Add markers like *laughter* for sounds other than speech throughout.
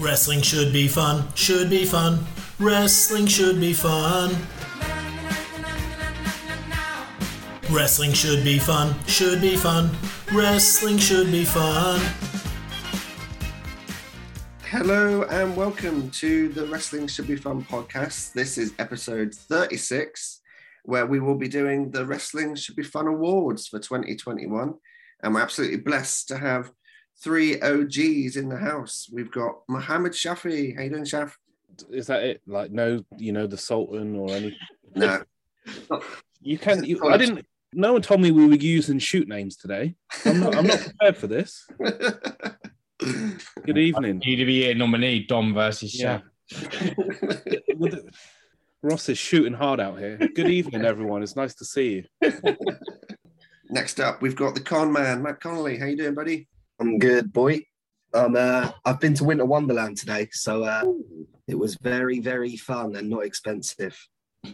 Wrestling should be fun, should be fun. Wrestling should be fun. Wrestling should be fun, should be fun. Wrestling should be fun. Hello and welcome to the Wrestling Should Be Fun podcast. This is episode 36, where we will be doing the Wrestling Should Be Fun Awards for 2021. And we're absolutely blessed to have three OGs in the house. We've got Mohammed Shafi. How you doing, Shaf? Is that it? Like no, you know, the Sultan or any? No. *laughs* You can. You, I didn't. No one told me we were using shoot names today. I'm not. I'm not prepared for this. *laughs* Good evening. Need to be a nominee, Dom versus Yeah. Shaq. With the- Ross is shooting hard out here. Good evening, everyone. It's nice to see you. *laughs* Next up, we've got the con man, Matt Connolly. How you doing, buddy? I'm good, boy. Um, uh, I've been to Winter Wonderland today, so uh, it was very, very fun and not expensive.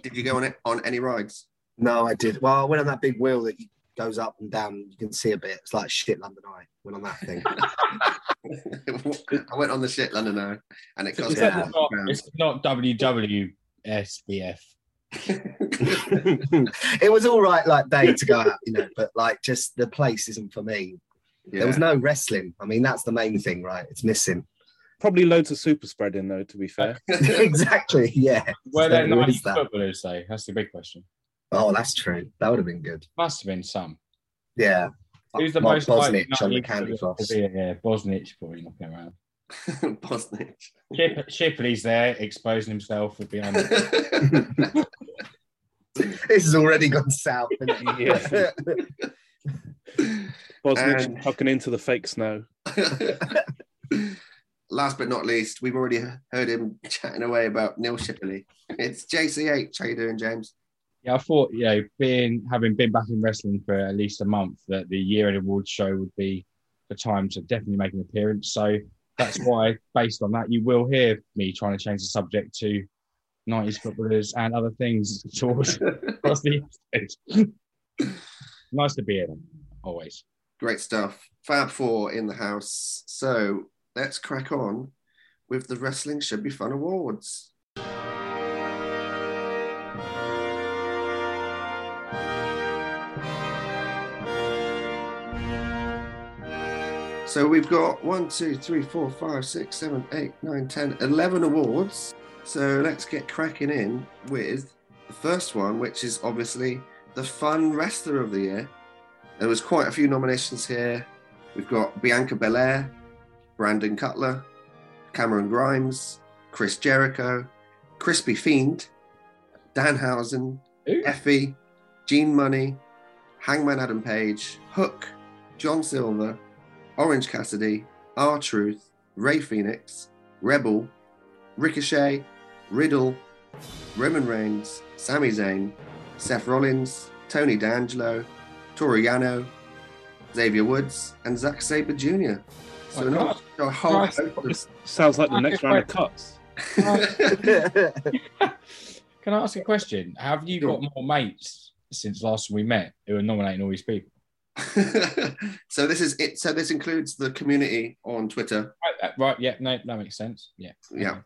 Did you go on it on any rides? No, I did. Well, I went on that big wheel that goes up and down. You can see a bit. It's like shit London Eye. Went on that thing. *laughs* I went on the shit London Eye, and it cost Is me Not- it's not WWSBF. *laughs* it was all right, like day to go out, you know, but like just the place isn't for me. There was no wrestling. I mean, that's the main thing, right? It's missing. Probably loads of super spreading though. To be fair, *laughs* *laughs* exactly. Yeah. Were there What 90 that? footballers, though? That's the big question. Oh, that's true. That would have been good. Must have been some. Yeah. Who's the Mark most Bosnich on the 90 candy floss. to be? Yeah, Bosnich probably knocking around. *laughs* Bosnich. Ship, Shipley's there, exposing himself with behind. This has already gone south. hasn't it? Bosnich And- tucking into the fake snow. *laughs* Last but not least, we've already heard him *laughs* chatting away about Neil Shipley. It's JCH. How you doing, James? Yeah, I thought, you know, being having been back in wrestling for at least a month, that the year end awards show would be the time to definitely make an appearance. So that's why, *laughs* based on that, you will hear me trying to change the subject to 90s footballers and other things towards across the episode. nice to be here, always. Great stuff. Fab Four in the house. So let's crack on with the Wrestling Should Be Fun Awards. So we've got one, two, three, four, five, six, seven, eight, nine, ten, eleven awards. So let's get cracking in with the first one, which is obviously the Fun Wrestler of the Year. There was quite a few nominations here. We've got Bianca Belair, Brandon Cutler, Cameron Grimes, Chris Jericho, Crispy Fiend, Danhausen, Ooh. Effie, Gene Money, Hangman Adam Page, Hook, John Silver, Orange Cassidy, R Truth, Rey Fenix, Rebel, Ricochet, Riddle, Roman Reigns, Sami Zayn, Seth Rollins, Tony D'Angelo, Toriano, Xavier Woods, and Zack Sabre Jr. So Oh, not a whole Christ. This sounds like the next round of cuts. *laughs* Can I ask a question? Have you Sure. got more mates since last we met who are nominating all these people? *laughs* so this is it. So this includes the community on Twitter. Right, right yeah, no, that makes sense. Yeah. Yeah.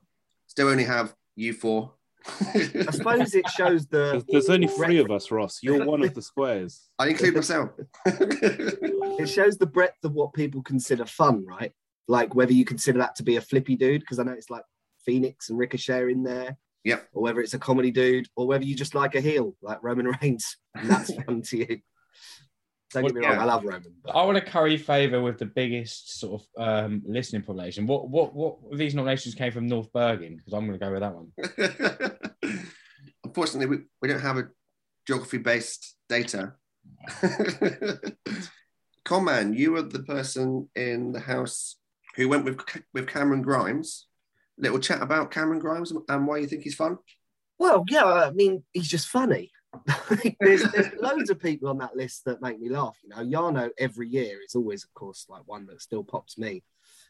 Still only have you four. *laughs* I suppose it shows the there's only three of us, Ross. You're one of the squares. *laughs* I include myself. it shows the breadth of what people consider fun, right? Like whether you consider that to be a flippy dude, because I know it's like Fenix and Ricochet in there. Yep. Or whether it's a comedy dude, or whether you just like a heel, like Roman *laughs* Reigns, and that's fun to you. Don't get me Well, wrong, yeah. I love Roman. but- I want to curry favour with the biggest sort of um, listening population. What what what of these nominations came from North Bergen? Because I'm going to go with that one. *laughs* Unfortunately, we, we don't have a geography based data. *laughs* Conman, you were the person in the house who went with with Cameron Grimes. Little chat about Cameron Grimes and why you think he's fun. Well, yeah, I mean, he's just funny. *laughs* there's, there's loads of people on that list that make me laugh. You know, Yano every year is always, of course, like one that still pops me.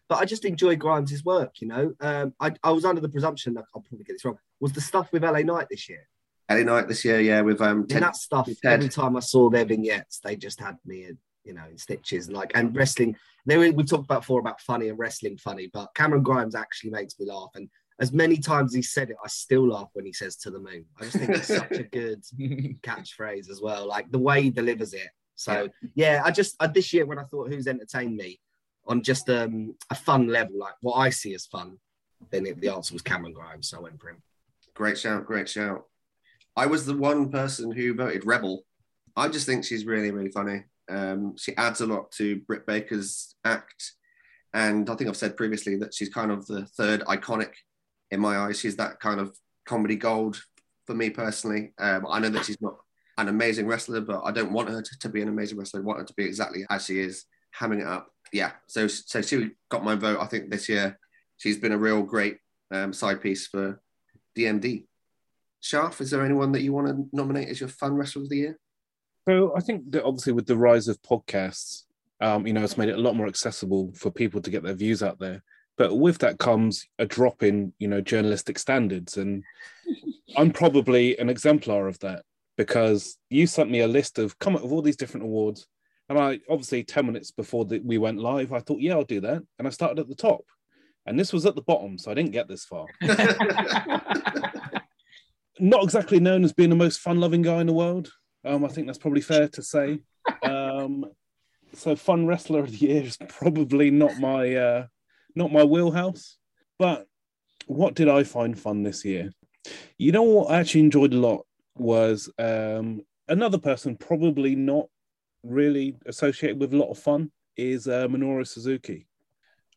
But I just enjoy Grimes' work. You know, um, I, I was under the presumption that I'll probably get this wrong. Was the stuff with LA Knight this year? LA Knight this year, yeah, with um And that stuff, Ted. every time I saw their vignettes, they just had me you know, in stitches. Like and wrestling, they were, we talked about before about funny and wrestling funny, but Cameron Grimes actually makes me laugh. And as many times he said it, I still laugh when he says to the moon. I just think it's *laughs* such a good catchphrase as well. Like the way he delivers it. So yeah, I just I, this year when I thought who's entertained me on just um, a fun level, like what I see as fun, then it, the answer was Cameron Grimes. So I went for him. Great shout, great shout. I was the one person who voted Rebel. I just think she's really, really funny. Um, she adds a lot to Britt Baker's act. And I think I've said previously that she's kind of the third iconic in my eyes. She's that kind of comedy gold for me personally. Um, I know that she's not an amazing wrestler, but I don't want her to, to, be an amazing wrestler. I want her to be exactly as she is, hamming it up. Yeah. So, so she got my vote. I think this year she's been a real great um, side piece for DMD. Shaf, is there anyone that you want to nominate as your fun wrestler of the year? So I think that obviously with the rise of podcasts, um, you know, it's made it a lot more accessible for people to get their views out there. But with that comes a drop in, you know, journalistic standards, and I'm probably an exemplar of that because you sent me a list of come up with all these different awards, and I obviously ten minutes before the, we went live, I thought, yeah, I'll do that, and I started at the top, and this was at the bottom, so I didn't get this far. *laughs* Not exactly known as being the most fun-loving guy in the world. Um, I think that's probably fair to say. Um, so, fun wrestler of the year is probably not my uh, not my wheelhouse. But what did I find fun this year? You know what I actually enjoyed a lot was um, another person probably not really associated with a lot of fun is uh, Minoru Suzuki.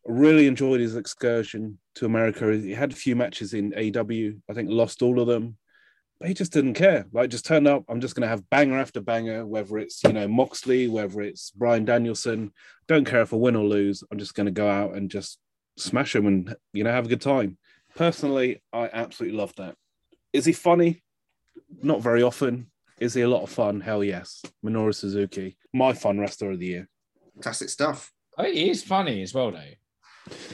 Really enjoyed his excursion to America. He had a few matches in AEW. I think lost all of them but he just didn't care. Like, just turn up. I'm just going to have banger after banger, whether it's, you know, Moxley, whether it's Bryan Danielson. Don't care if I win or lose. I'm just going to go out and just smash him and, you know, have a good time. Personally, I absolutely love that. Is he funny? Not very often. Is he a lot of fun? Hell yes. Minoru Suzuki, my fun wrestler of the year. Fantastic stuff. Oh, he is funny as well, though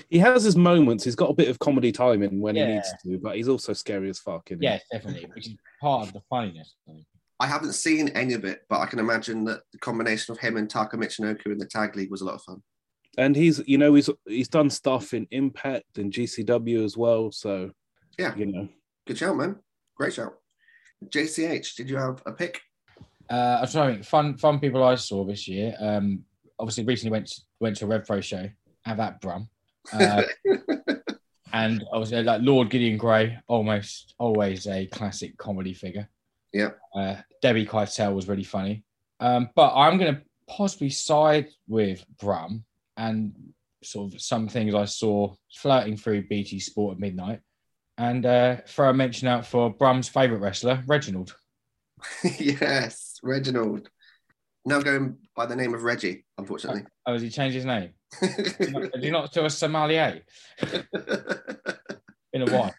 he has his moments. He's got a bit of comedy timing when yeah. he needs to, but he's also scary as fuck. Yeah, definitely, which is part of the funniness. I haven't seen any of it, but I can imagine that the combination of him and Taka Michinoku in the tag league was a lot of fun. And he's, you know, he's he's done stuff in Impact and GCW as well. So yeah, you know, good shout, man. Great shout. JCH, did you have a pick? Uh, I'm trying fun fun people I saw this year. Um, obviously recently went went to a RevPro show. Have that Brum. Uh, *laughs* and obviously, like Lord Gideon Grey, almost always a classic comedy figure. Yeah. Uh, Debbie Keitel was really funny. Um, but I'm going to possibly side with Brum and sort of some things I saw flirting through BT Sport at midnight. And uh, throw a mention out for Brum's favourite wrestler, Reginald. *laughs* yes, Reginald. Now going by the name of Reggie, unfortunately. *laughs* Oh, has he changed his name? *laughs* Do you not do a sommelier in a while?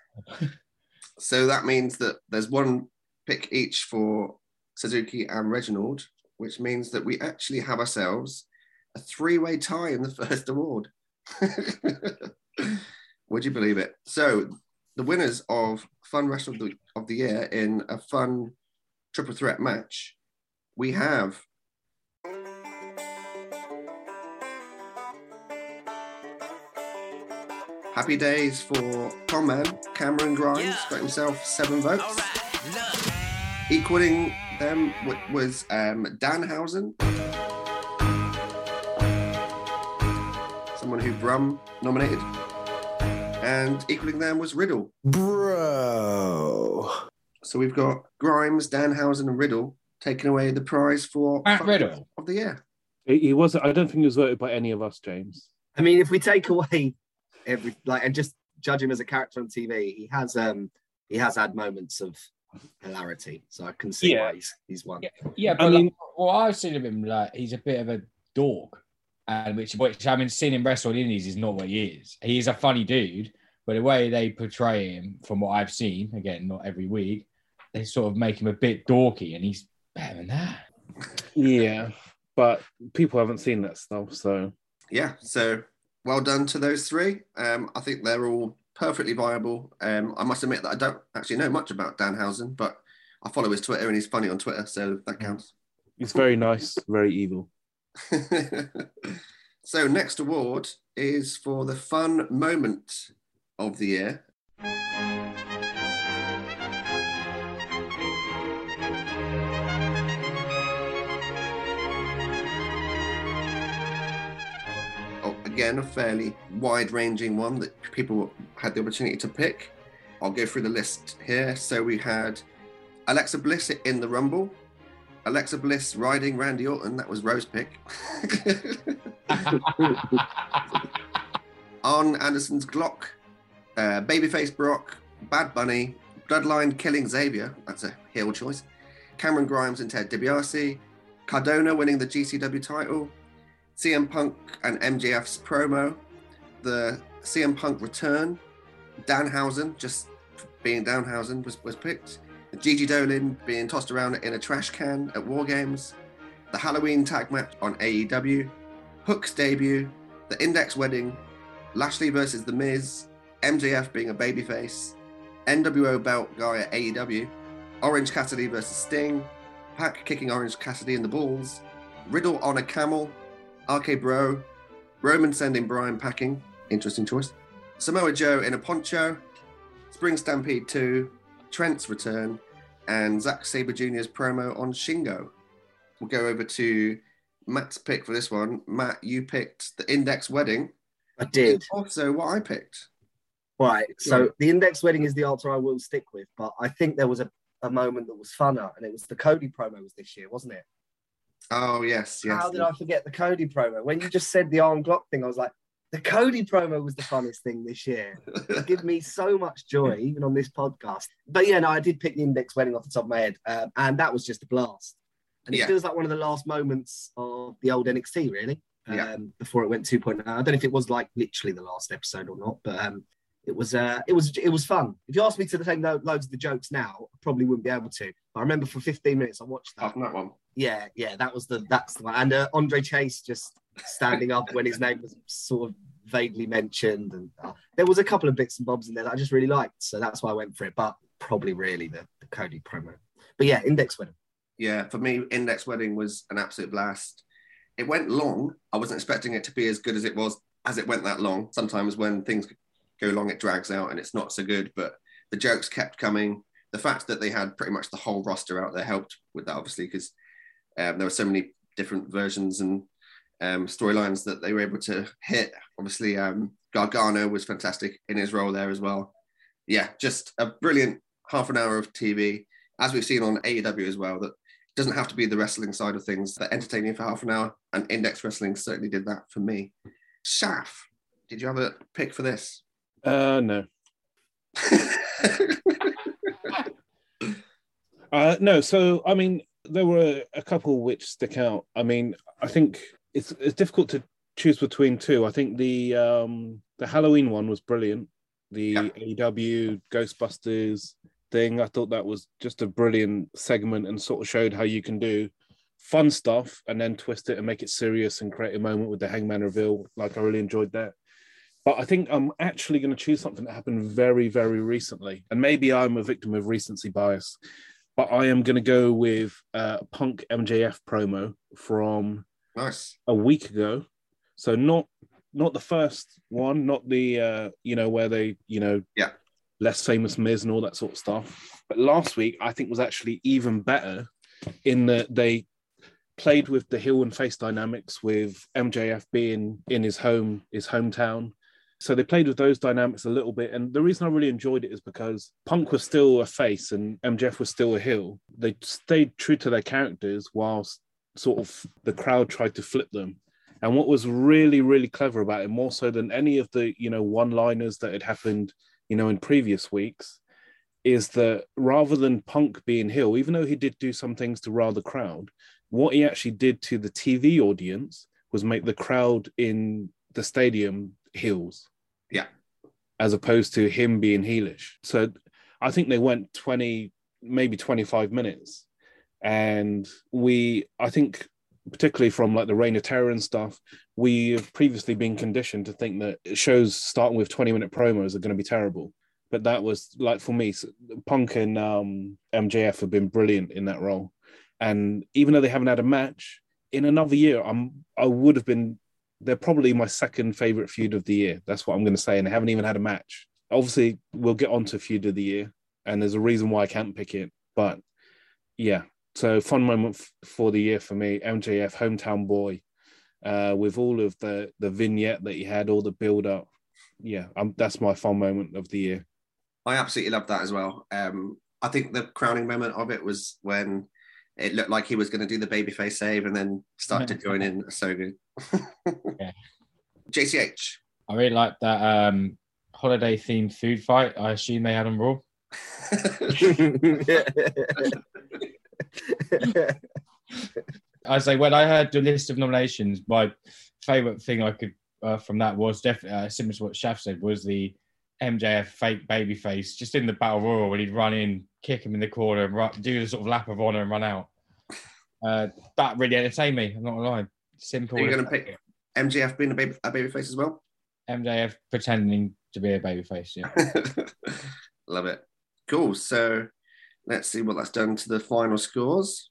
so that means that there's one pick each for Suzuki and Reginald, which means that we actually have ourselves a three-way tie in the *laughs* first award. Would you believe it? So the winners of Fun Wrestler of the, of the Year in a fun triple threat match, we have Happy days for Tom Man. Cameron Grimes yeah. got himself seven votes. Right, Equaling them was um, Danhausen. Someone who Brum nominated. And equaling them was Riddle. Bro. So we've got Grimes, Danhausen, and Riddle taking away the prize for Matt Riddle of the year. He wasn't. I don't think he was voted by any of us, James. I mean, if we take away every like and just judge him as a character on TV, he has um he has had moments of hilarity. So I can see yeah. why he's he's one. Yeah, yeah but I mean, like, well, I've seen of him like he's a bit of a dog, and which which I mean, seeing him wrestle in Indies is not what he is. He's a funny dude, but the way they portray him, from what I've seen, again, not every week, they sort of make him a bit dorky, and he's better than that. Yeah, but people haven't seen that stuff, so yeah. So well done to those three. Um, I think they're all perfectly viable. Um, I must admit that I don't actually know much about Danhausen, but I follow his Twitter and he's funny on Twitter, so that counts. He's very nice, very evil. *laughs* so next award is for the fun moment of the year. Oh, again, a fairly wide-ranging one that people had the opportunity to pick. I'll go through the list here. So we had Alexa Bliss in the Rumble, Alexa Bliss riding Randy Orton. That was Rose pick. *laughs* Arn Anderson's Glock, uh, Babyface Brock, Bad Bunny, Bloodline killing Xavier. That's a heel choice. Cameron Grimes and Ted DiBiase, Cardona winning the GCW title, CM Punk and MJF's promo, the CM Punk return, Danhausen just being Danhausen was, was picked. Gigi Dolin being tossed around in a trash can at War Games, the Halloween tag match on AEW, Hook's debut, the Index wedding, Lashley versus The Miz, MJF being a babyface, NWO belt guy at AEW, Orange Cassidy versus Sting, PAC kicking Orange Cassidy in the balls, Riddle on a camel, RK Bro, Roman sending Brian packing, interesting choice, Samoa Joe in a poncho, Spring Stampede 2, Trent's return, and Zack Sabre Jr.'s promo on Shingo. We'll go over to Matt's pick for this one. Matt, you picked the Index Wedding. I did. Also, what I picked. Right. So Yeah. the index wedding is the answer I will stick with, but I think there was a, a moment that was funner, and it was the Cody promo was this year, wasn't it? Oh yes, yes. How did I forget the Cody promo? When you just said the arm Glock thing, I was like, the Cody promo was the funnest thing this year. It gave me so much joy, even on this podcast. But yeah, no, I did pick the index wedding off the top of my head, um, and that was just a blast. And it Yeah. feels like one of the last moments of the old NXT, really. Um, Yeah. Before it went 2.0. I don't know if it was like literally the last episode or not, but um, it was uh, it was it was fun. If you asked me to take lo- loads of the jokes now, I probably wouldn't be able to. But I remember for 15 minutes I watched that. From that one. Yeah, yeah, that was the that's the one. And uh, Andre Chase just standing up when his name was sort of vaguely mentioned, and uh, there was a couple of bits and bobs in there that I just really liked, so that's why I went for it. But probably really the, the Cody promo. But yeah, Index Wedding. Yeah, for me, Index Wedding was an absolute blast. It went long. I wasn't expecting it to be as good as it was as it went that long. Sometimes when things go long, it drags out and it's not so good. But the jokes kept coming. The fact that they had pretty much the whole roster out there helped with that, obviously, because um, there were so many different versions and um, storylines that they were able to hit. Obviously, um, Gargano was fantastic in his role there as well. Yeah, just a brilliant half an hour of TV, as we've seen on AEW as well. That doesn't have to be the wrestling side of things that entertain you for half an hour. And Index Wrestling certainly did that for me. Shaf, did you have a pick for this? Uh, no. *laughs* Uh, no, so I mean, there were a couple which stick out. I mean, I think it's it's difficult to choose between two. I think the um the Halloween one was brilliant. The Yeah. AEW Ghostbusters thing, I thought that was just a brilliant segment and sort of showed how you can do fun stuff and then twist it and make it serious and create a moment with the Hangman reveal. Like I really enjoyed that. But I think I'm actually going to choose something that happened very, very recently. And maybe I'm a victim of recency bias, but I am going to go with uh, Punk MJF promo from nice. a week ago. So not not the first one, not the uh, you know where they you know Yeah. less famous Miz and all that sort of stuff. But last week I think was actually even better in that they played with the heel and face dynamics with MJF being in his home his hometown. So they played with those dynamics a little bit. And the reason I really enjoyed it is because Punk was still a face and MJF was still a heel. They stayed true to their characters whilst sort of the crowd tried to flip them. And what was really, really clever about it, more so than any of the, you know, one-liners that had happened, you know, in previous weeks, is that rather than Punk being heel, even though he did do some things to rile the crowd, what he actually did to the TV audience was make the crowd in the stadium heels. Yeah. As opposed to him being heelish. So I think they went 20, maybe 25 minutes. And we, I think, particularly from like the Reign of Terror and stuff, we have previously been conditioned to think that shows starting with 20 minute promos are going to be terrible. But that was like for me, Punk and um, MJF have been brilliant in that role. And even though they haven't had a match, in another year, I'm I would have been. They're probably my second favorite feud of the year. That's what I'm going to say, and they haven't even had a match. Obviously, we'll get on to feud of the year, and there's a reason why I can't pick it. But yeah, so fun moment f- for the year for me. MJF hometown boy, uh, with all of the the vignette that he had, all the build up. Yeah, um, that's my fun moment of the year. I absolutely loved that as well. Um, I think the crowning moment of it was when it looked like he was going to do the babyface save and then start to join in *laughs* so good. Yeah. *laughs* JCH. I really like that um, holiday themed food fight. I assume they had on Raw. *laughs* *laughs* I say when I heard the list of nominations, my favorite thing I could uh, from that was definitely uh, similar to what Shaft said was the MJF fake baby face just in the battle royal when he'd run in, kick him in the corner, and run, do the sort of lap of honor and run out. Uh, that really entertained me. I'm not gonna lie. Simple. Are you going to pick MJF being a baby a babyface as well? MJF pretending to be a baby face? Yeah. *laughs* Love it. Cool. So let's see what that's done to the final scores.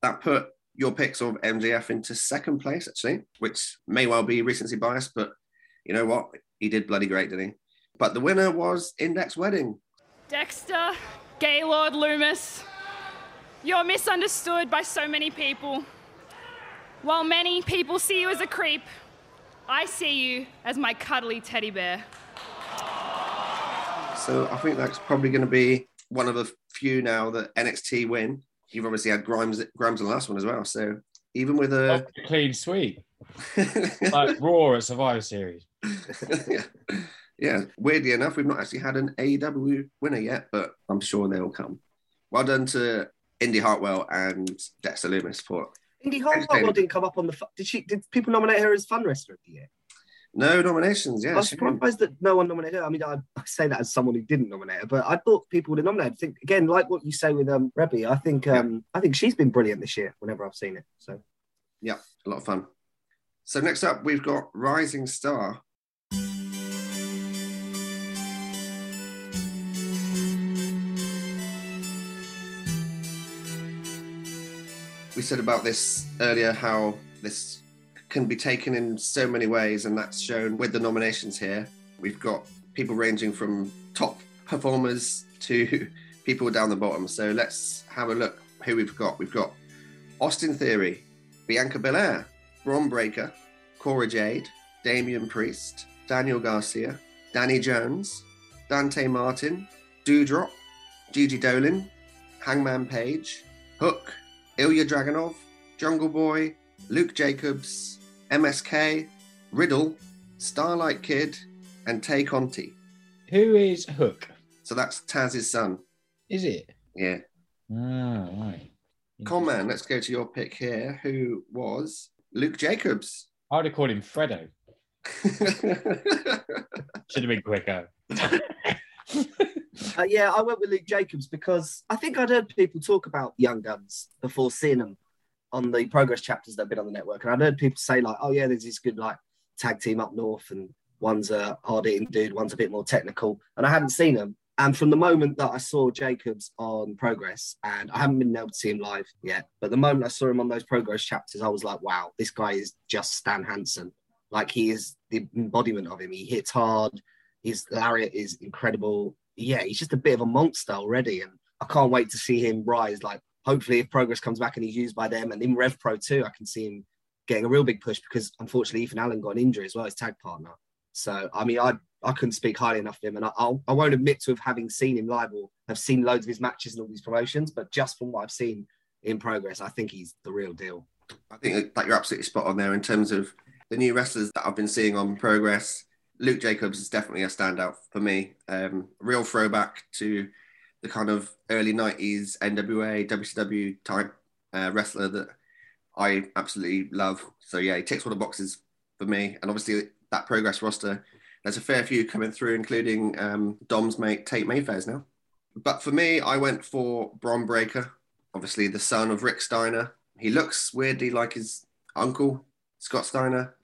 That put your picks of MJF into second place, actually, which may well be recency bias, but you know what? He did bloody great, didn't he? But the winner was Index Wedding. Dexter, Gaylord Lumis, you're misunderstood by so many people. While many people see you as a creep, I see you as my cuddly teddy bear. So I think that's probably going to be one of the few now that NXT win. You've obviously had Grimes, Grimes in the last one as well. So even with a Clean sweep. *laughs* Like Raw at Survivor Series. yeah. yeah, weirdly enough, we've not actually had an AEW winner yet, but I'm sure they'll come. Well done to Indi Hartwell and Dexter Lumis for Indi Hartwell didn't come up on the. Did she? Did people nominate her as fun wrestler of the year? No nominations. I Yeah, was won. surprised that no one nominated her. I mean, I, I say that as someone who didn't nominate her, but I thought people would have nominated. I think again, like what you say with um Rebby, I think um I think she's been brilliant this year. Whenever I've seen it, so yeah, a lot of fun. So next up, we've got Rising Star. We said about this earlier how this can be taken in so many ways, and that's shown with the nominations here. We've got people ranging from top performers to *laughs* people down the bottom. So let's have a look who we've got. We've got Austin Theory, Bianca Belair, Bron Breakker, Cora Jade, Damian Priest, Daniel Garcia, Danny Jones, Dante Martin, Doudrop, Gigi Dolin, Hangman Page, Hook, Ilya Dragunov, Jungle Boy, Luke Jacobs, MSK, Riddle, Starlight Kid, and Tay Conti. Who is Hook? So that's Taz's son. Is it? Yeah. Ah, right. Con let's go to your pick here, who was Luke Jacobs. I would have called him Fredo. *laughs* Should have been quicker. *laughs* uh, yeah, I went with Luke Jacobs because I think I'd heard people talk about Young Guns before seeing them on the progress chapters that have been on the network, and I've heard people say like, "Oh yeah, there's this good like tag team up north, and one's a hard hitting dude, one's a bit more technical," and I hadn't seen them. And from the moment that I saw Jacobs on Progress, and I haven't been able to see him live yet, but the moment I saw him on those Progress chapters, I was like, wow, this guy is just Stan Hansen. Like he is the embodiment of him. He hits hard. His lariat is incredible. Yeah, he's just a bit of a monster already. And I can't wait to see him rise. Like, hopefully, if Progress comes back and he's used by them and in Rev Pro too, I can see him getting a real big push because unfortunately, Ethan Allen got an injury as well, his tag partner. So, I mean, I I couldn't speak highly enough of him, and I, I'll, I won't admit to having seen him live or have seen loads of his matches and all these promotions, but just from what I've seen in progress, I think he's the real deal. I think that you're absolutely spot on there in terms of the new wrestlers that I've been seeing on Progress. Luke Jacobs is definitely a standout for me. Um, real throwback to the kind of early 90s NWA, WCW type uh, wrestler that I absolutely love. So, yeah, he ticks all the boxes for me. And obviously, that Progress roster, there's a fair few coming through, including um, Dom's mate Tate Mayfairs now. But for me, I went for Bron Breakker, obviously the son of Rick Steiner. He looks weirdly like his uncle, Scott Steiner.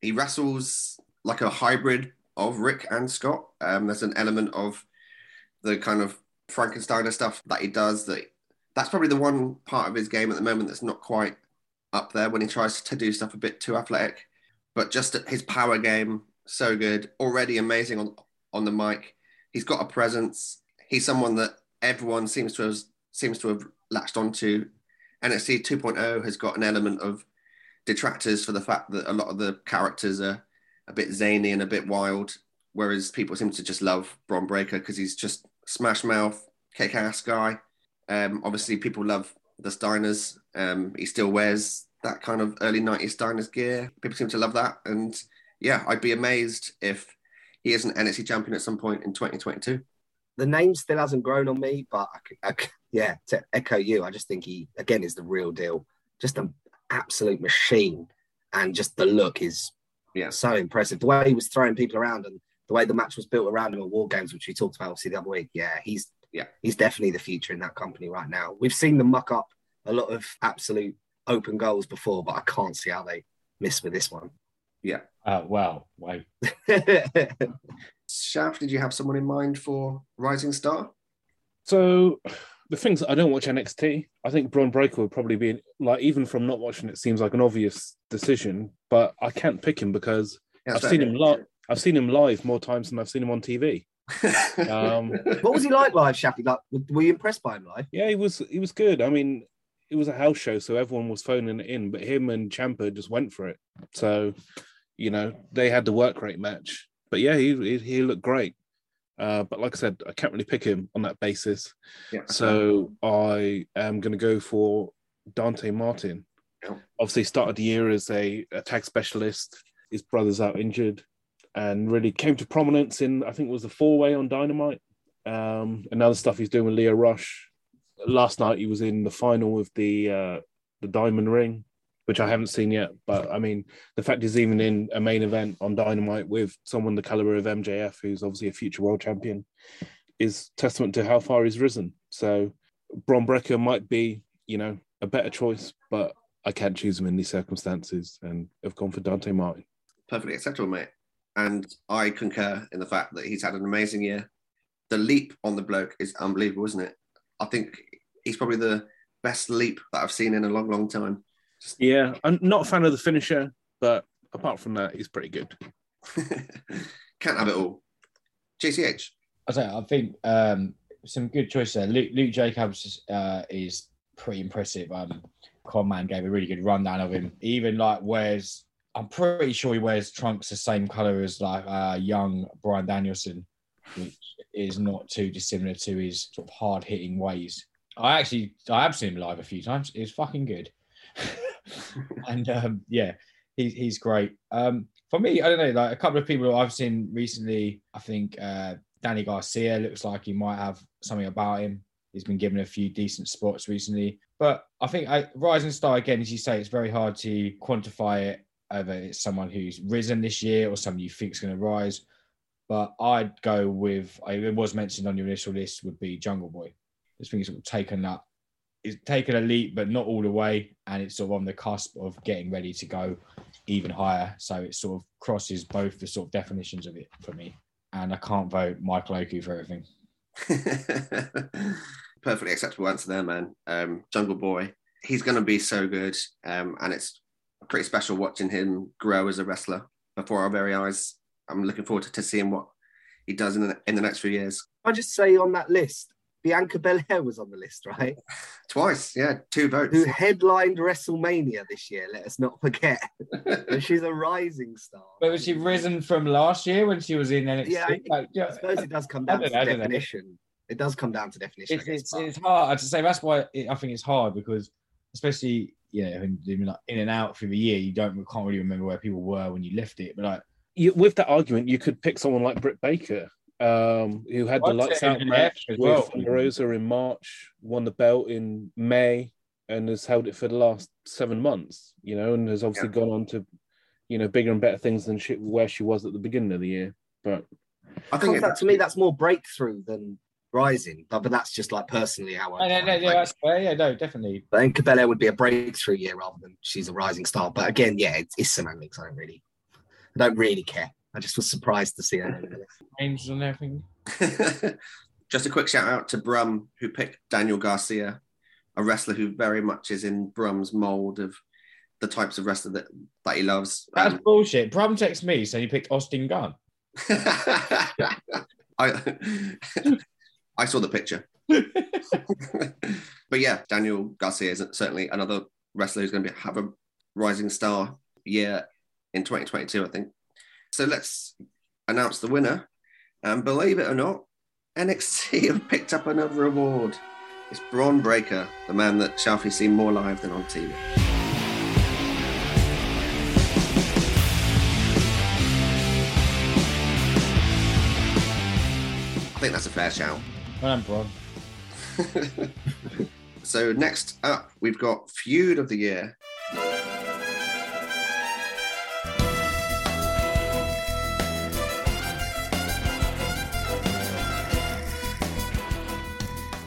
He wrestles like a hybrid of Rick and Scott. Um, there's an element of the kind of Frankensteiner stuff that he does that that's probably the one part of his game at the moment that's not quite up there when he tries to do stuff a bit too athletic, but just his power game so good. Already amazing on on the mic. He's got a presence. He's someone that everyone seems to have seems to have latched onto. NXT 2.0 has got an element of detractors for the fact that a lot of the characters are a bit zany and a bit wild, whereas people seem to just love Bron Breakker because he's just smash mouth, kick ass guy. Um, obviously, people love the Steiners. Um, he still wears that kind of early 90s Steiners gear. People seem to love that. And yeah, I'd be amazed if he is an NXT champion at some point in 2022. The name still hasn't grown on me, but I, I, yeah, to echo you, I just think he, again, is the real deal. Just an absolute machine. And just the look is Yeah. so impressive. The way he was throwing people around and the way the match was built around him at War Games, which we talked about obviously the other week. Yeah, he's Yeah. he's definitely the future in that company right now. We've seen them muck up a lot of absolute open goals before, but I can't see how they miss with this one. Yeah. Uh, well, wait. *laughs* Shaft, did you have someone in mind for Rising Star? So the things I don't watch NXT, I think Bron Breakker would probably be like even from not watching it seems like an obvious decision, but I can't pick him because Yeah, I've seen fair. him live. I've seen him live more times than I've seen him on TV. Um, *laughs* what was he like live, Shappy? Like, were you impressed by him live? Yeah, he was. He was good. I mean, it was a house show, so everyone was phoning it in, but him and Champa just went for it. So, you know, they had the work rate match. But yeah, he he, he looked great. Uh, but like I said, I can't really pick him on that basis. yeah. So I am going to go for Dante Martin. Yeah. Obviously, started the year as a attack specialist. His brother's out injured, and really came to prominence in I think it was the four way on Dynamite. Um, and other stuff he's doing with Lio Rush. Last night he was in the final of the uh, the Diamond Ring, which I haven't seen yet. But I mean, the fact he's even in a main event on Dynamite with someone the caliber of MJF, who's obviously a future world champion, is testament to how far he's risen. So Bron Breakker might be, you know, a better choice, but I can't choose him in these circumstances, and have gone for Dante Martin. Perfectly acceptable, mate. And I concur in the fact that he's had an amazing year. The leap on the bloke is unbelievable, isn't it? I think he's probably the best leap that I've seen in a long, long time. Yeah, I'm not a fan of the finisher, but apart from that, he's pretty good. *laughs* Can't have it all. JCH. I say, I think um, some good choices there. Luke, Luke Jacobs uh, is pretty impressive. Um, Conman gave a really good rundown of him. Even like wears, I'm pretty sure he wears trunks the same color as like uh, young Bryan Danielson, which is not too dissimilar to his sort of hard hitting ways. I actually, I have seen him live a few times. It's fucking good. *laughs* and um, yeah, he's he's great. Um, for me, I don't know, like a couple of people I've seen recently. I think uh, Danny Garcia looks like he might have something about him. He's been given a few decent spots recently, but I think I, Rising Star again, as you say, it's very hard to quantify it. Whether it's someone who's risen this year or someone you think is going to rise, but I'd go with. It was mentioned on your initial list would be Jungle Boy. This thing is sort of taken that it's taken a leap, but not all the way, and it's sort of on the cusp of getting ready to go even higher. So it sort of crosses both the sort of definitions of it for me. And I can't vote Michael Oku for everything. *laughs* Perfectly acceptable answer there, man. Um, Jungle Boy. He's going to be so good. Um, and it's pretty special watching him grow as a wrestler before our very eyes. I'm looking forward to, to seeing what he does in the, in the next few years. I just say on that list, Bianca Belair was on the list, right? *laughs* Twice, yeah, two votes. Who headlined WrestleMania this year? Let us not forget. *laughs* And she's a rising star. But was she risen from last year when she was in NXT? Yeah, I- Like, yeah, I suppose it does come down don't to know, I don't know. definition. It does come down to definition. it's, guess, it's, it's hard to say. That's why it, I think it's hard because, especially you know, in, in, like, in and out through the year, you don't can't really remember where people were when you left it. But like, You, with that argument, you could pick someone like Britt Baker, um, who had the lights out match with well. Rosa in March, won the belt in May, and has held it for the last seven months. You know, and has obviously Yeah. gone on to, you know, bigger and better things than she, where she was at the beginning of the year. But I I think think that, to me, that's more breakthrough than rising. But, but that's just like personally how I. no, no, no, yeah, that's fair. Yeah, no, definitely. I think Cabela would be a breakthrough year rather than she's a rising star. But again, yeah, it's, it's semantics. I don't really, I don't really care. I just was surprised to see her. name on the list. Angels and everything. *laughs* Just a quick shout out to Brum, who picked Daniel Garcia, a wrestler who very much is in Brum's mold of the types of wrestler that, that he loves. That's Um, bullshit. Brum texted me saying he picked Austin Gunn. *laughs* I I saw the picture. *laughs* *laughs* but yeah, Daniel Garcia is certainly another wrestler who's going to be, have a rising star year in 2022, I think. So let's announce the winner. And believe it or not, NXT *laughs* have picked up another award. It's Bron Breakker, the man that Shafi's seen more live than on TV. I think that's a fair shout. Done, Bron. *laughs* so next up, we've got feud of the year.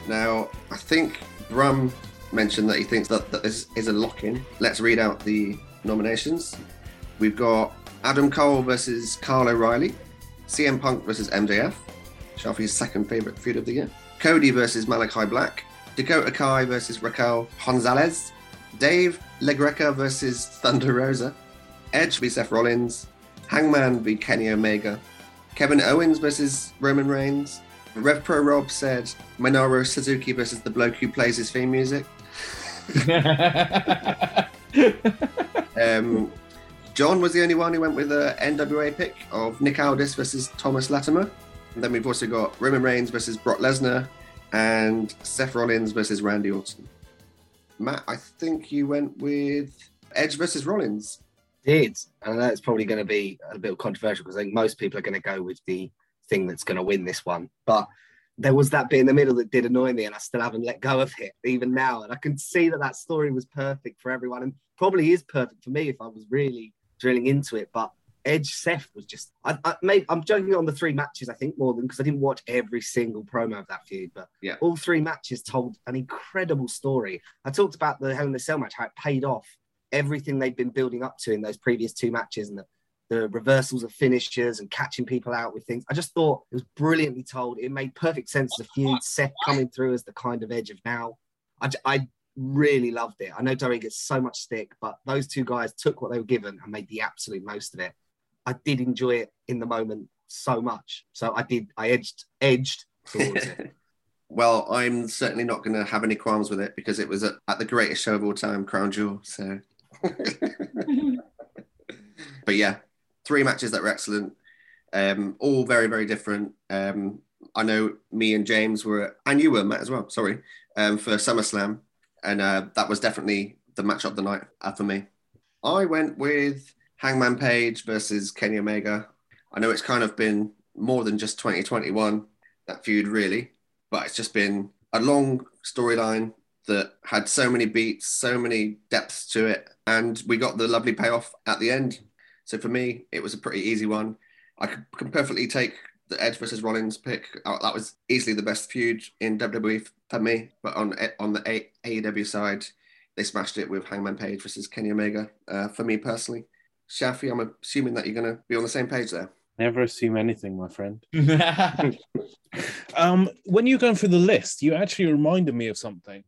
Now, I think Brum mentioned that he thinks that, that this is a lock-in. Let's read out the nominations. We've got Adam Cole versus Kyle O'Reilly, CM Punk versus MJF, Shafi's second favorite feud of the year. Cody versus Malakai Black, Dakota Kai versus Raquel Gonzalez, Dave LaGreca versus Thunder Rosa, Edge v Seth Rollins, Hangman v Kenny Omega, Kevin Owens versus Roman Reigns. Rev Pro Rob said Minoru Suzuki versus the bloke who plays his theme music. *laughs* Um, John was the only one who went with a NWA pick of Nick Aldis versus Thomas Latimer. And then we've also got Roman Reigns versus Brock Lesnar and Seth Rollins versus Randy Orton. Matt, I think you went with Edge versus Rollins. did. And it's probably going to be a bit controversial because I think most people are going to go with the thing that's going to win this one. But there was that bit in the middle that did annoy me, and I still haven't let go of it even now. And I can see that that story was perfect for everyone, and probably is perfect for me if I was really drilling into it. But Edge Seth was just, I, I made, I'm joking on the three matches, I think more than because I didn't watch every single promo of that feud, but Yeah. all three matches told an incredible story. I talked about the Hell in the Cell match, how it paid off everything they'd been building up to in those previous two matches and the, the reversals of finishers and catching people out with things. I just thought it was brilliantly told. It made perfect sense as a feud. Seth coming through as the kind of edge of now. I, I really loved it. I know Dory gets so much stick, but those two guys took what they were given and made the absolute most of it. I did enjoy it in the moment so much. So I did, I edged, edged towards it. *laughs* well, I'm certainly not going to have any qualms with it because it was at, at the greatest show of all time, Crown Jewel. So, *laughs* but yeah, three matches that were excellent, um, all very, very different. Um, I know me and James were, and you were Matt as well. Sorry, um, for SummerSlam, and uh, that was definitely the match of the night uh, for me. I went with Hangman Page versus Kenny Omega. I know it's kind of been more than just 2021 that feud, really, but it's just been a long storyline that had so many beats, so many depths to it, and we got the lovely payoff at the end. So for me, it was a pretty easy one. I can perfectly take the Edge versus Rollins pick. Uh, That was easily the best feud in WWE for me. But on on the AEW side, they smashed it with Hangman Page versus Kenny Omega. Uh, for me personally, Shafi, I'm assuming that you're going to be on the same page there. Never assume anything, my friend. *laughs* *laughs* Um, when you're going through the list, you actually reminded me of something.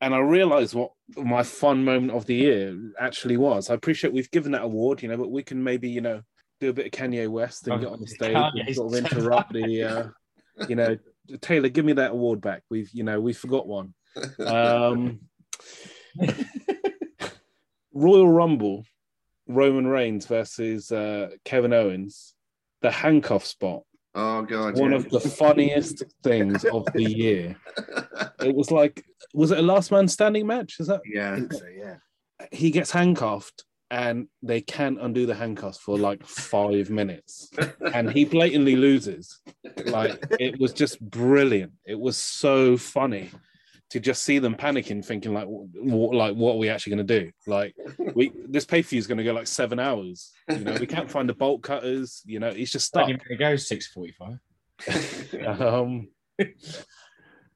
And I realized what my fun moment of the year actually was. I appreciate we've given that award, you know, but we can maybe, you know, do a bit of Kanye West and Oh, get on the stage and sort of interrupt the, uh, you know, Taylor, give me that award back. We've, you know, we forgot one. *laughs* Um, Royal Rumble, Roman Reigns versus uh, Kevin Owens, the handcuff spot Oh god, one yeah. of the funniest things of the year. *laughs* It was like, was it a last man standing match? Is that yeah. so, yeah. he gets handcuffed and they can't undo the handcuffs for like five minutes and he blatantly loses. Like it was just brilliant. It was so funny to just see them panicking, thinking like, what, like what are we actually going to do? Like we *laughs* this pay per view is going to go like seven hours. You know, we can't find the bolt cutters. You know, it's just stuck. It goes six forty-five. *laughs* um,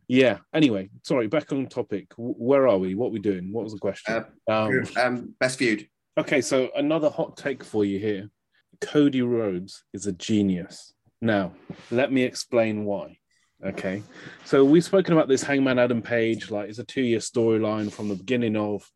yeah. Anyway, sorry. Back on topic. Where are we? What are we doing? What was the question? um, um, best viewed. okay, so another hot take for you here. Cody Rhodes is a genius. Now, let me explain why. Okay, so we've spoken about this Hangman Adam Page. Like, it's a two-year storyline from the beginning of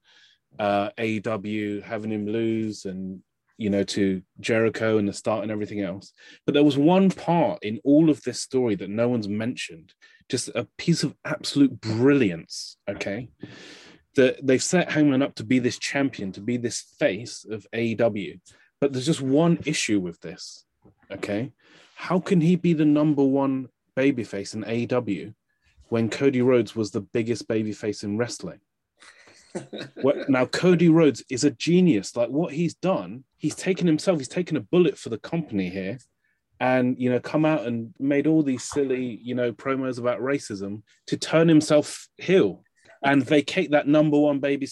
uh, AEW having him lose and you know to Jericho and the start and everything else. But there was one part in all of this story that no one's mentioned, just a piece of absolute brilliance. Okay, that they've set Hangman up to be this champion, to be this face of AEW, but there's just one issue with this. Okay, how can he be the number one babyface in AEW when Cody Rhodes was the biggest babyface in wrestling? *laughs* Now Cody Rhodes is a genius. Like what he's done, he's taken himself, he's taken a bullet for the company here, and you know, come out and made all these silly, you know, promos about racism to turn himself heel and vacate that number one baby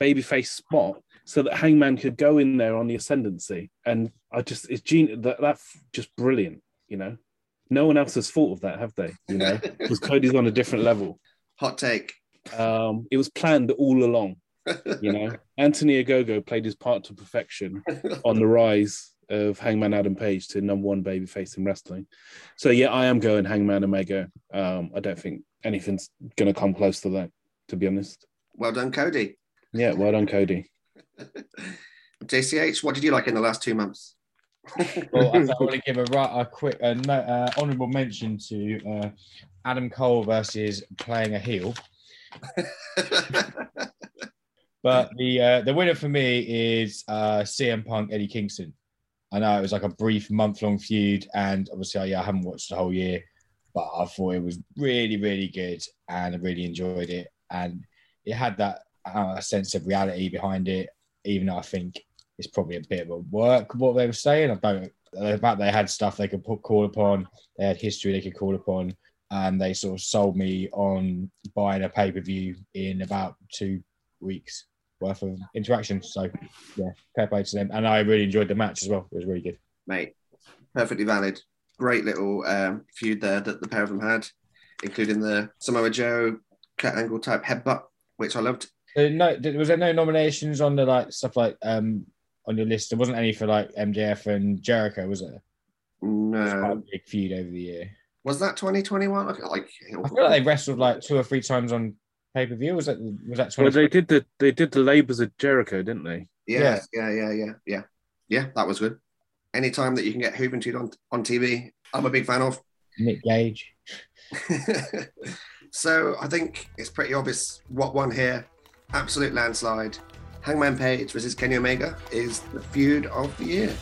babyface spot so that Hangman could go in there on the ascendancy. And I just it's genius that that's just brilliant, you know. No one else has thought of that, have they? You know, *laughs* because Cody's on a different level. Hot take. Um, it was planned all along. You know, *laughs* Anthony Ogogo played his part to perfection on the rise of Hangman Adam Page to number one babyface in wrestling. So yeah, I am going Hangman Omega. Um, I don't think anything's gonna come close to that, to be honest. Well done, Cody. Yeah, well done, Cody. *laughs* JCH, what did you like in the last two months? Well, I, want to give a, a quick uh, no, uh, honourable mention to uh, Adam Cole versus playing a heel. *laughs* But the uh, the winner for me is uh, CM Punk Eddie Kingston. I know it was like a brief month long feud, and obviously, yeah, I haven't watched the whole year, but I thought it was really, really good, and I really enjoyed it, and it had that uh, sense of reality behind it. Even though I think it's probably a bit of a work what they were saying. I don't. The fact they had stuff they could put call upon, they had history they could call upon, and they sort of sold me on buying a pay per view in about two weeks worth of interaction. So yeah, fair play to them. And I really enjoyed the match as well. It was really good. Mate, perfectly valid. Great little um, feud there that the pair of them had, including the Samoa Joe cut angle type headbutt, which I loved. Uh, no, was there no nominations on the like stuff like um on your list? There wasn't any for like MJF and Jericho, was there? No. It's quite a big feud over the year. Was that 2021? I feel like I feel like they wrestled like two or three times on pay per view. Was that was that Well, they did the they did the labors of Jericho, didn't they? yeah, yeah, yeah, yeah, yeah, yeah. That was good. Anytime that you can get Juventud on on TV, I'm a big fan of. Nick Gage. *laughs* so I think it's pretty obvious what won here. Absolute landslide. Hangman Page versus Kenny Omega is the feud of the year.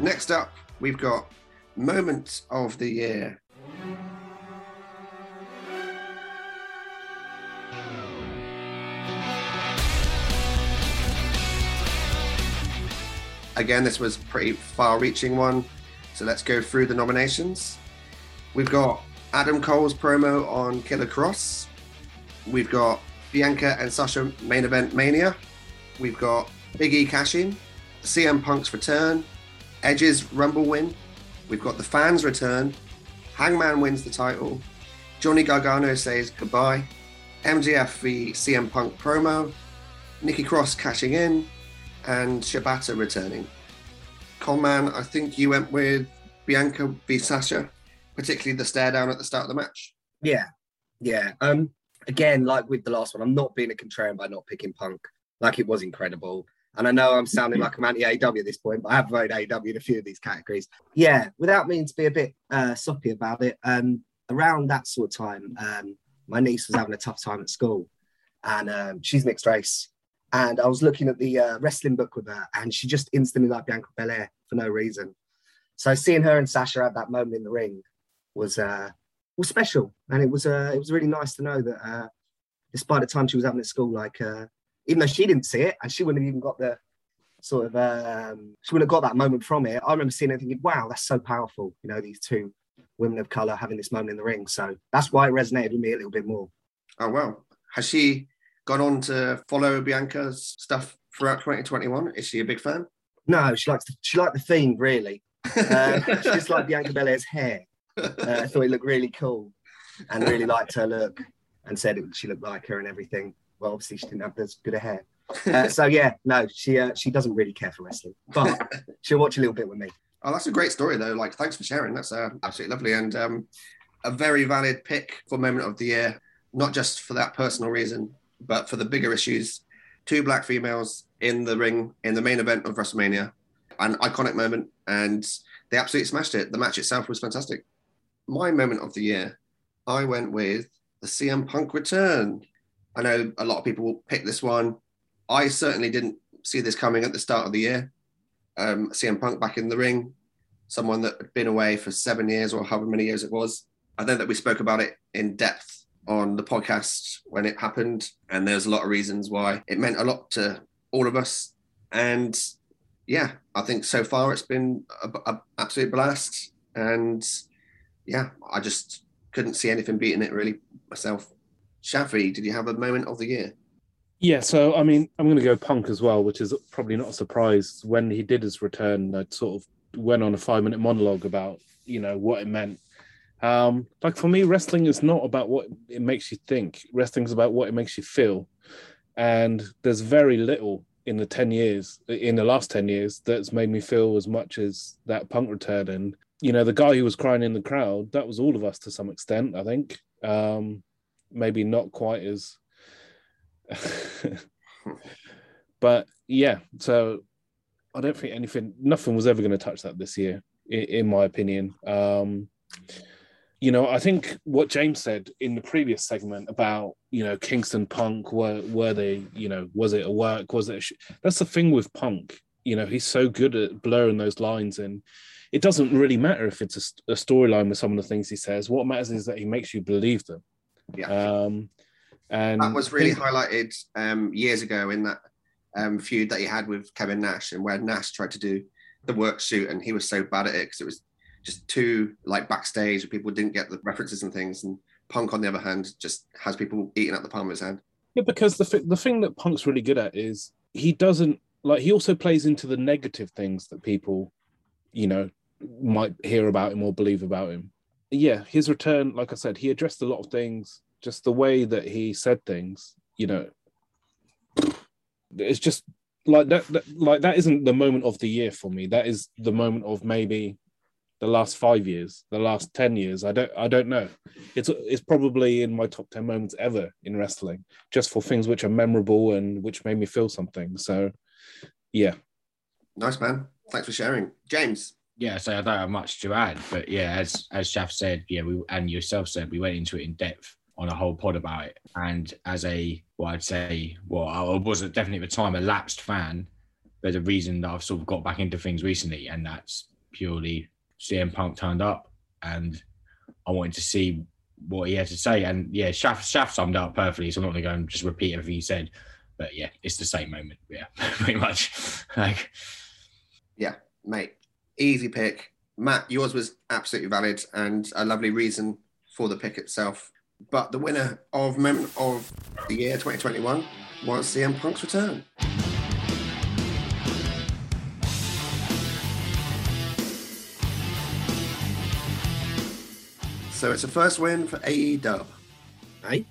Next up, we've got Moment of the Year. Again, this was pretty far reaching one. So let's go through the nominations. We've got Adam Cole's promo on Killer Cross. We've got Bianca and Sasha main event Mania. We've got Big E cashing, CM Punk's return, Edge's Rumble win. We've got the fans return. Hangman wins the title. Johnny Gargano says goodbye. MJF v CM Punk promo. Nikki Cross cashing in. And Shibata returning. Coleman, I think you went with Bianca v Sasha, particularly the stare down at the start of the match. Yeah, yeah. Um, again, like with the last one, I'm not being a contrarian by not picking Punk. Like it was incredible. And I know I'm sounding like I'm anti AEW at this point, but I have voted AEW in a few of these categories. Yeah, without meaning to be a bit uh, soppy about it, um, around that sort of time, um, my niece was having a tough time at school, and um, she's mixed race. And I was looking at the uh, wrestling book with her, and she just instantly liked Bianca Belair for no reason. So seeing her and Sasha have that moment in the ring was uh, was special, and it was uh, it was really nice to know that uh, despite the time she was having at school, like uh, even though she didn't see it and she wouldn't have even got the sort of um, she wouldn't have got that moment from it. I remember seeing it thinking, wow, that's so powerful. You know, these two women of color having this moment in the ring. So that's why it resonated with me a little bit more. Oh wow. Has she gone on to follow Bianca's stuff throughout 2021? Is she a big fan? No, she likes the, she liked the theme really. *laughs* Uh, she just liked Bianca Belair's hair. Uh, I thought it looked really cool, and really liked her look, and said it, she looked like her and everything. Well, obviously she didn't have as good a hair. Uh, so yeah, no, she uh, she doesn't really care for wrestling, but *laughs* she'll watch a little bit with me. Oh, that's a great story though. Like, thanks for sharing. That's uh, absolutely lovely and um, a very valid pick for moment of the year. Not just for that personal reason, but for the bigger issues. Two black females in the ring in the main event of WrestleMania, an iconic moment, and they absolutely smashed it. The match itself was fantastic. My moment of the year, I went with the CM Punk return. I know a lot of people will pick this one. I certainly didn't see this coming at the start of the year. Um, CM Punk back in the ring, someone that had been away for seven years or however many years it was. I know that we spoke about it in depth on the podcast when it happened, and there's a lot of reasons why it meant a lot to all of us. And yeah, I think so far it's been a, a absolute blast. And yeah, I just couldn't see anything beating it really myself. Shafi, did you have a moment of the year? Yeah, so I mean, I'm going to go Punk as well, which is probably not a surprise. When he did his return, I sort of went on a five minute monologue about you know what it meant. Um, like for me, wrestling is not about what it makes you think. Wrestling is about what it makes you feel, and there's very little in the ten years, in the last ten years, that's made me feel as much as that Punk return. And you know, the guy who was crying in the crowd, that was all of us to some extent. I think, um, maybe not quite as *laughs* but yeah, so I don't think anything, nothing was ever going to touch that this year, in, in my opinion. Um, you know, I think what James said in the previous segment about you know Kingston Punk were were they you know was it a work was it that's the thing with Punk. You know, he's so good at blurring those lines, and it doesn't really matter if it's a, a storyline with some of the things he says. What matters is that he makes you believe them. Yeah. Um, and that was really highlighted um, years ago in that um, feud that he had with Kevin Nash, and where Nash tried to do the work shoot, and he was so bad at it because it was just too like backstage, where people didn't get the references and things. And Punk, on the other hand, just has people eating at the palm of his hand. Yeah, because the th- the thing that Punk's really good at is he doesn't like he also plays into the negative things that people, you know, might hear about him or believe about him. Yeah, his return, like I said, he addressed a lot of things just the way that he said things, you know, it's just like that, that, like that isn't the moment of the year for me. That is the moment of maybe the last five years, the last ten years. I don't, I don't know. It's it's probably in my top ten moments ever in wrestling, just for things which are memorable and which made me feel something. So, yeah. Nice man. Thanks for sharing, James. Yeah, so I don't have much to add, but yeah, as as Shaf said, yeah, we and yourself said, we went into it in depth on a whole pod about it. And as a, well, I'd say, well, I wasn't definitely at the time a lapsed fan. There's a reason that I've sort of got back into things recently, and that's purely CM Punk turned up, and I wanted to see what he had to say. And yeah, Shaf, Shaf summed up perfectly, so I'm not going to go and just repeat everything he said. But yeah, it's the same moment. Yeah, *laughs* pretty much. like, yeah, mate, easy pick. Matt, yours was absolutely valid and a lovely reason for the pick itself. But the winner of Moment of the Year 2021 was CM Punk's return. So it's a first win for AE Dub. Hey,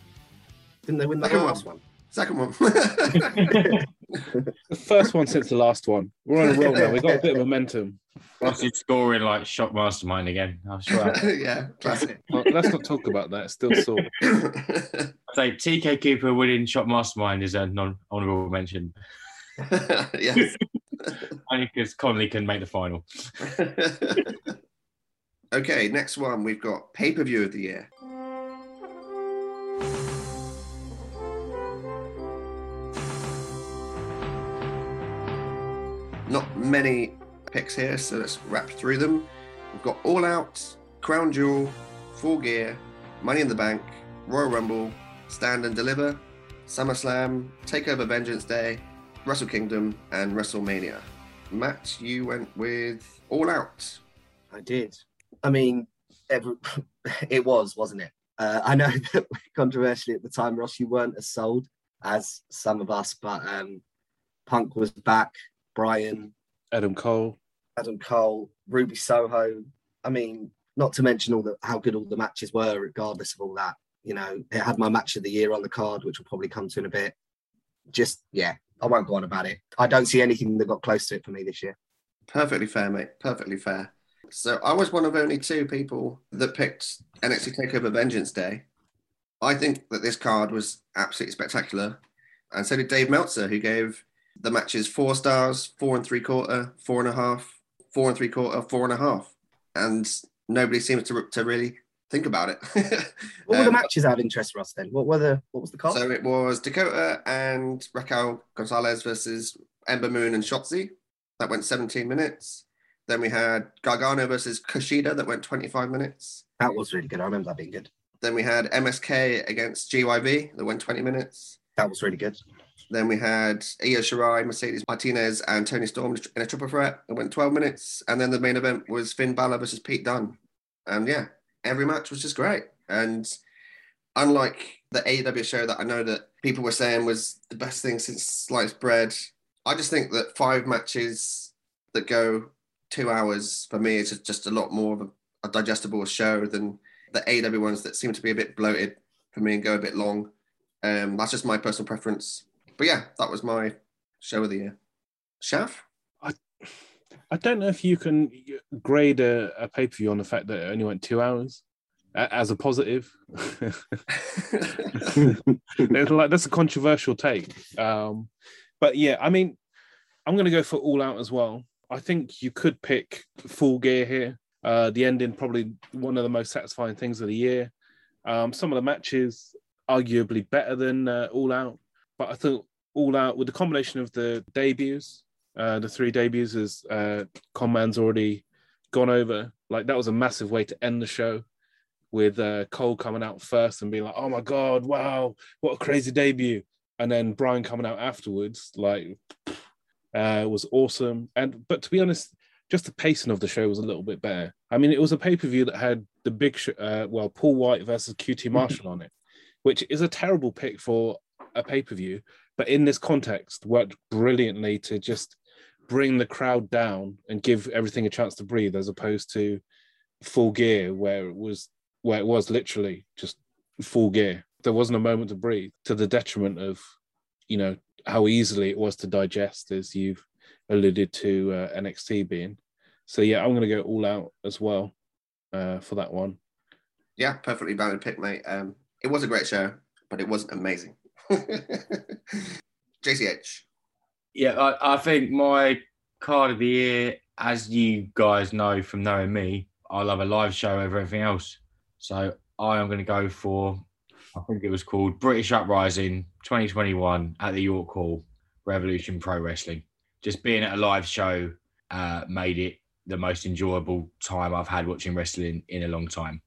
didn't they win the Second last one. one? Second one. *laughs* *laughs* The first one since the last one. We're on a roll now. We've got a bit of momentum. Ross is scoring like shock mastermind again. I'm sure. *laughs* yeah, classic. Well, let's not talk about that. It's still sore. I'd say TK Cooper winning shot mastermind is a non-honorable mention. yes. Only because Conley can make the final. Okay, next one we've got pay per view of the year. Not many picks here, so let's wrap through them. We've got All Out, Crown Jewel, Full Gear, Money in the Bank, Royal Rumble, Stand and Deliver, SummerSlam, Takeover Vengeance Day, Wrestle Kingdom, and WrestleMania. Matt, you went with All Out. I did. I mean, every, *laughs* it was, wasn't it? Uh, I know *laughs* that controversially at the time, Ross, you weren't as sold as some of us, but um, Punk was back. Bryan, Adam Cole. Adam Cole, Ruby Soho. I mean, not to mention all the how good all the matches were, regardless of all that. You know, it had my match of the year on the card, which we'll probably come to in a bit. just yeah, I won't go on about it. I don't see anything that got close to it for me this year. Perfectly fair, mate. Perfectly fair. So I was one of only two people that picked NXT Takeover Vengeance Day. I think that this card was absolutely spectacular, and so did Dave Meltzer, who gave the matches four stars, four and three quarter, four and a half, four and three quarter, four and a half, and nobody seems to to really think about it. *laughs* What were the Um, matches out of interest for us then? What were the what was the card? So it was Dakota and Raquel Gonzalez versus Ember Moon and Shotzi. That went 17 minutes. Then we had Gargano versus Kushida that went 25 minutes. that was really good. I remember that being good. Then we had MSK against GYV that went 20 minutes. That was really good. Then we had Io Shirai, Mercedes Martinez, and Toni Storm in a triple threat. It went 12 minutes. And then the main event was Finn Balor versus Pete Dunne. And yeah, every match was just great. And unlike the AEW show that I know that people were saying was the best thing since sliced bread, I just think that five matches that go two hours for me is just- a lot more of a, a digestible show than the AEW ones that seem to be a bit bloated for me and go a bit long. Um, that's just my personal preference. But yeah, that was my show of the year. Shaf? I I don't know if you can grade a, a pay per view on the fact that it only went two hours as a positive. *laughs* *laughs* Like that's a controversial take. Um, but yeah, I mean, I'm going to go for all out as well. I think you could pick full gear here. Uh, the ending probably one of the most satisfying things of the year. Um, some of the matches arguably better than uh, all out, but I thought all out with the combination of the debuts, uh, the three debuts as uh, Conman's already gone over. Like that was a massive way to end the show with uh, Cole coming out first and being like, "Oh my god, wow, what a crazy debut!" And then Bryan coming out afterwards, like, uh, was awesome. And but to be honest, just the pacing of the show was a little bit better. I mean, it was a pay per view that had the big, sh- uh, well, Paul White versus QT Marshall on it, which is a terrible pick for a pay per view, but in this context, worked brilliantly to just bring the crowd down and give everything a chance to breathe, as opposed to full gear where it was where it was literally just full gear. There wasn't a moment to breathe, to the detriment of, you know, how easily it was to digest, as you've alluded to uh, NXT being. So yeah, I'm going to go all out as well uh, for that one. yeah, perfectly valid pick, mate. Um, it was a great show, but it wasn't amazing. *laughs* JCH. Yeah, I, I think my card of the year, as you guys know from knowing me, I love a live show over everything else. So I am going to go for, I think it was called British Uprising 2021 at the York Hall Revolution Pro Wrestling. Just being at a live show uh, made it the most enjoyable time I've had watching wrestling in a long time.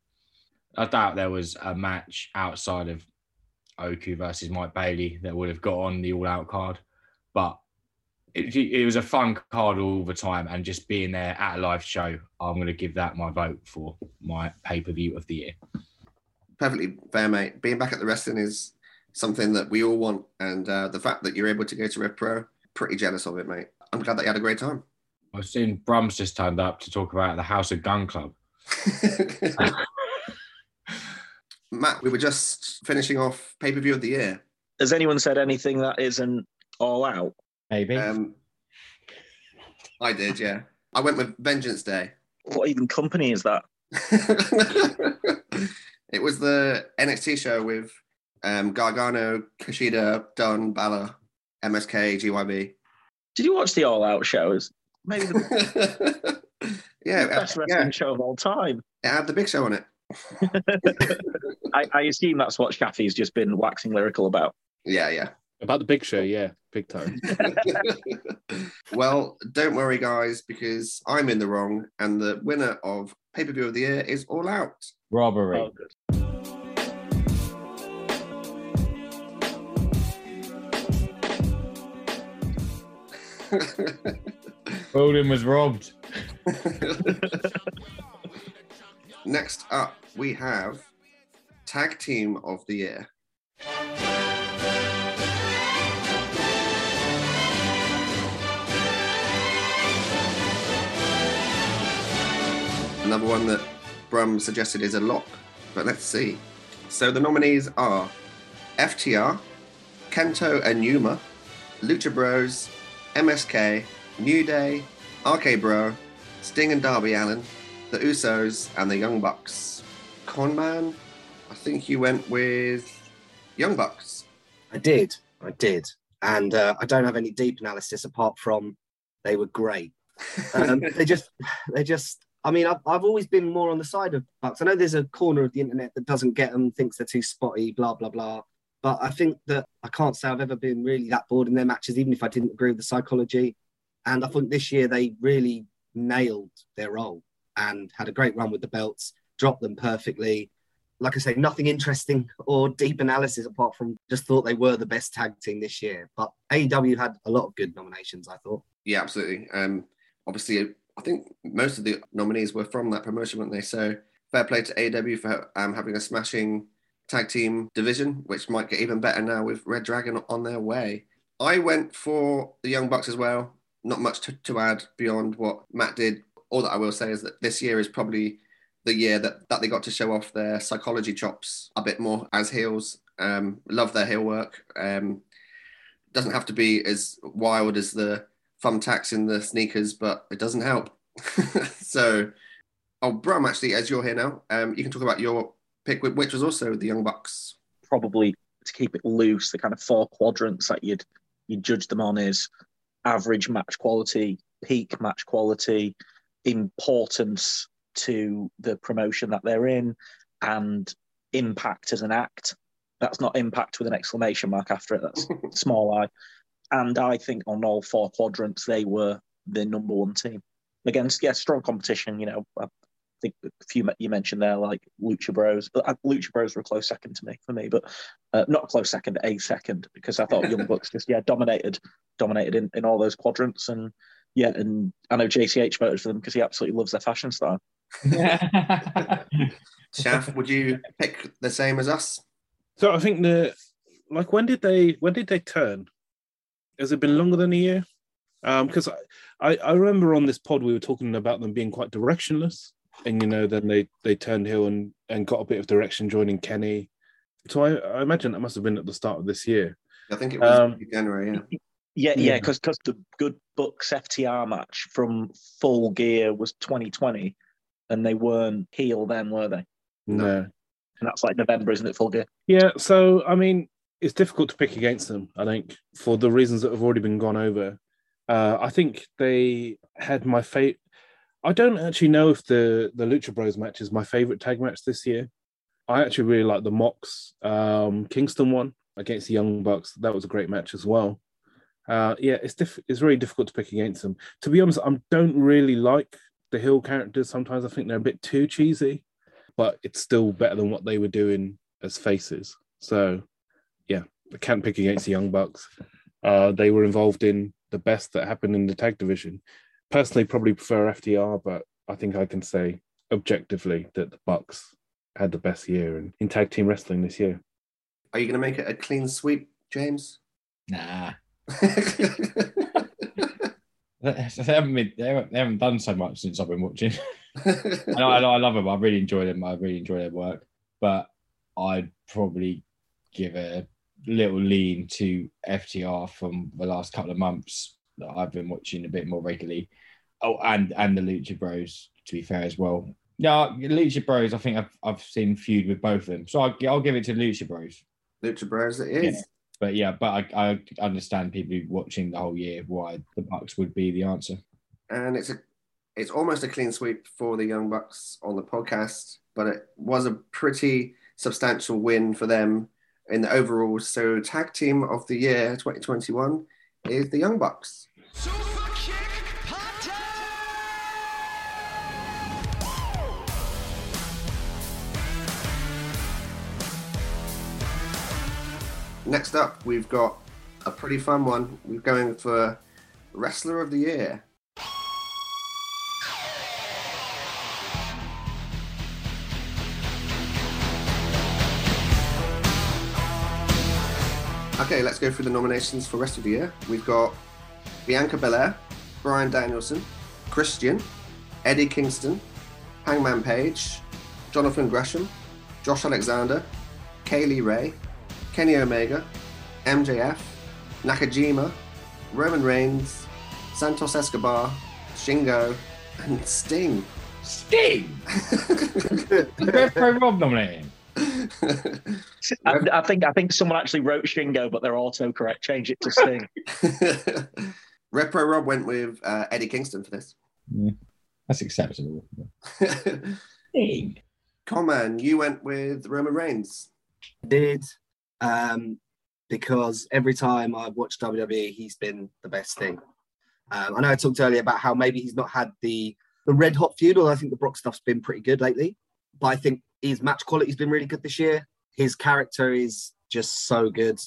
I doubt there was a match outside of Oku versus Mike Bailey that would have got on the all out card, but it, it was a fun card all the time. And just being there at a live show, I'm going to give that my vote for my pay per view of the year. Perfectly fair, mate. Being back at the wrestling is something that we all want. And uh, the fact that you're able to go to Rev Pro, pretty jealous of it, mate. I'm glad that you had a great time. I've seen Brums just turned up to talk about the House of Gun Club. *laughs* Matt, we were just finishing off pay per view of the year. Has anyone said anything that isn't all out? Maybe. Um, I did, yeah. I went with Vengeance Day. What even company is that? *laughs* it was the NXT show with um, Gargano, Kushida, Dunne, Balor, MSK, GYV. Did you watch the All Out shows? Maybe the *laughs* yeah, best uh, wrestling yeah, show of all time. it had the big show on it. *laughs* I, I assume that's what Shafi's just been waxing lyrical about. Yeah, yeah. About the big show, yeah, big time. *laughs* well, don't worry, guys, because I'm in the wrong, and the winner of pay per view of the year is All Out. Robbery. Oh, good. *laughs* Bolden was robbed. *laughs* Next up, we have Tag Team of the Year. Another one that Brum suggested is a lock, but let's see. So the nominees are FTR, Kento and Yuma, Lucha Bros, MSK, New Day, RK Bro, Sting and Darby Allin, the Usos, and the Young Bucks. Conman, I think you went with Young Bucks. I did. I did. And uh, I don't have any deep analysis apart from they were great. *laughs* Um, they just, they just, I mean, I've, I've always been more on the side of Bucks. I know there's a corner of the internet that doesn't get them, thinks they're too spotty, blah, blah, blah. But I think that I can't say I've ever been really that bored in their matches, even if I didn't agree with the psychology. And I think this year they really nailed their role and had a great run with the belts, dropped them perfectly. Like I say, nothing interesting or deep analysis apart from just thought they were the best tag team this year. But AEW had a lot of good nominations, I thought. Yeah, absolutely. Um, obviously, I think most of the nominees were from that promotion, weren't they? So fair play to AEW for um, having a smashing tag team division, which might get even better now with Red Dragon on their way. I went for the Young Bucks as well. Not much to, to add beyond what Matt did. All that I will say is that this year is probably the year that, that they got to show off their psychology chops a bit more as heels. Um, love their heel work. Um, doesn't have to be as wild as the thumbtacks in the sneakers, but it doesn't help. *laughs* so, oh, Brum, actually, as you're here now, um, you can talk about your pick, which was also the Young Bucks. Probably to keep it loose, the kind of four quadrants that you'd you judge them on is average match quality, peak match quality, importance to the promotion that they're in, and impact as an act. That's not impact with an exclamation mark after it. That's *laughs* small i. And I think on all four quadrants, they were the number one team against yeah strong competition. You know, I think a few you mentioned there like Lucha Bros. Uh, Lucha Bros were a close second to me for me, but uh, not a close second, a second because I thought Young Bucks just yeah dominated dominated in, in all those quadrants and yeah and I know JCH voted for them because he absolutely loves their fashion style. *laughs* Shaf, would you pick the same as us? So I think the like when did they when did they turn? Has it been longer than a year? Because um, I, I remember on this pod we were talking about them being quite directionless, and you know then they they turned heel and and got a bit of direction joining Kenny. So I, I imagine that must have been at the start of this year. I think it was um, January. Yeah. Yeah, yeah, because because the Good Books FTR match from Full Gear was 2020, and they weren't heel then, were they? No. And that's like November, isn't it? Full Gear. Yeah. So I mean, it's difficult to pick against them. I think for the reasons that have already been gone over. Uh, I think they had my favorite. I don't actually know if the the Lucha Bros match is my favorite tag match this year. I actually really like the Mox um, Kingston one against the Young Bucks. That was a great match as well. Uh, yeah, it's diff- it's very difficult to pick against them. To be honest, I don't really like the Hill characters. Sometimes I think they're a bit too cheesy, but it's still better than what they were doing as faces. So, yeah, I can't pick against the Young Bucks. Uh, they were involved in the best that happened in the tag division. Personally, probably prefer FTR, but I think I can say objectively that the Bucks had the best year in, in tag team wrestling this year. Are you going to make it a clean sweep, James? Nah. *laughs* *laughs* they, haven't been, they, haven't, they haven't done so much since I've been watching. I, I, I love them. I really enjoy them. I really enjoy their work. But I'd probably give a little lean to FTR from the last couple of months that I've been watching a bit more regularly. Oh, and and the Lucha Bros, to be fair as well. Yeah, Lucha Bros. I think I've I've seen feud with both of them, so I'll, I'll give it to Lucha Bros. Lucha Bros. It is. Yeah. But yeah, but I, I understand people watching the whole year why the Bucks would be the answer. And it's a it's almost a clean sweep for the Young Bucks on the podcast, but it was a pretty substantial win for them in the overall. So tag team of the year 2021 is the Young Bucks. Next up, we've got a pretty fun one. We're going for Wrestler of the Year. Okay, let's go through the nominations for Rest of the Year. We've got Bianca Belair, Bryan Danielson, Christian, Eddie Kingston, Hangman Page, Jonathan Gresham, Josh Alexander, Kylie Rae, Kenny Omega, MJF, Nakajima, Roman Reigns, Santos Escobar, Shingo, and Sting. Sting. *laughs* Pro Rob nominating. *laughs* I, I think I think someone actually wrote Shingo, but they're autocorrect. Change it to Sting. *laughs* Rev Pro Rob went with uh, Eddie Kingston for this. That's acceptable. *laughs* Sting. Common, you went with Roman Reigns. did um, because every time I've watched WWE, he's been the best thing. Um, I know I talked earlier about how maybe he's not had the the red hot feud, although I think the Brock stuff's been pretty good lately. But I think his match quality's been really good this year. His character is just so good.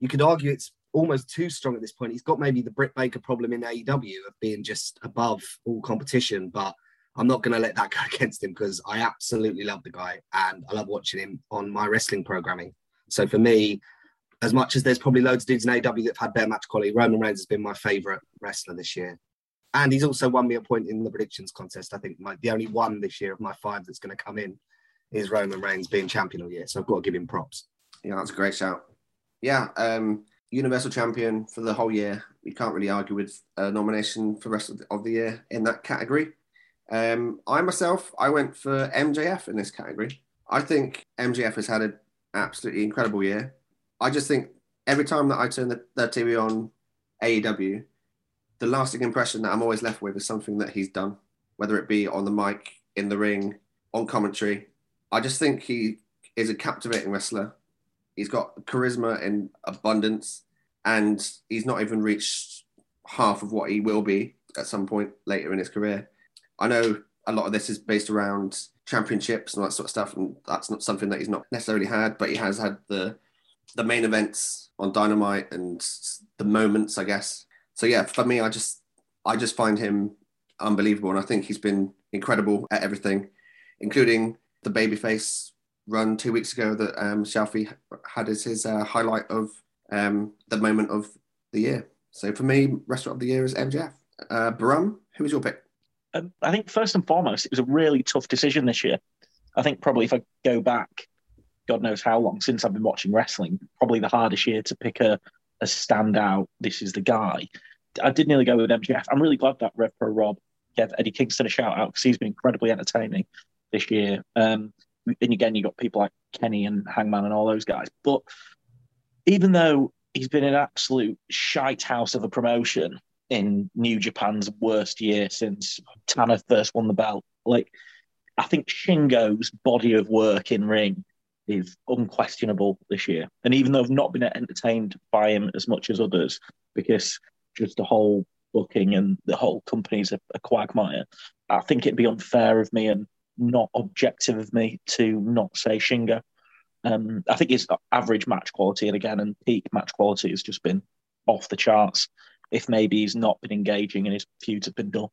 You could argue it's almost too strong at this point. He's got maybe the Britt Baker problem in AEW of being just above all competition, but I'm not going to let that go *laughs* against him because I absolutely love the guy and I love watching him on my wrestling programming. So for me, as much as there's probably loads of dudes in AEW that have had better match quality, Roman Reigns has been my favorite wrestler this year. And he's also won me a point in the predictions contest. I think my, the only one this year of my five that's going to come in is Roman Reigns being champion all year. So I've got to give him props. Yeah, that's a great shout. Yeah, um, Universal Champion for the whole year. You can't really argue with a nomination for the rest of the, of the year in that category. Um, I myself, I went for MJF in this category. I think MJF has had an absolutely incredible year. I just think every time that I turn the, the TV on AEW, the lasting impression that I'm always left with is something that he's done, whether it be on the mic, in the ring, on commentary. I just think he is a captivating wrestler. He's got charisma in abundance, and he's not even reached half of what he will be at some point later in his career. I know a lot of this is based around championships and that sort of stuff, and that's not something that he's not necessarily had, but he has had the the main events on Dynamite and the moments, I guess. So yeah, for me, I just I just find him unbelievable, and I think he's been incredible at everything, including the babyface run two weeks ago that um, Shelfie had as his uh, highlight of um, the moment of the year. So for me, restaurant of the year is MJF. Uh, Brum, who was your pick? Um, I think first and foremost, it was a really tough decision this year. I think probably if I go back, God knows how long since I've been watching wrestling, probably the hardest year to pick a, a standout. This is the guy. I did nearly go with MJF. I'm really glad that Rev Pro Rob gave Eddie Kingston a shout out because he's been incredibly entertaining this year. Um, and again, you got people like Kenny and Hangman and all those guys. But even though he's been an absolute shite house of a promotion in New Japan's worst year since Tana first won the belt, like I think Shingo's body of work in ring is unquestionable this year. And even though I've not been entertained by him as much as others, because just the whole booking and the whole company's a, a quagmire, I think it'd be unfair of me and not objective of me to not say Shingo. Um, I think his average match quality and again and peak match quality has just been off the charts. If maybe he's not been engaging and his feuds have been dull.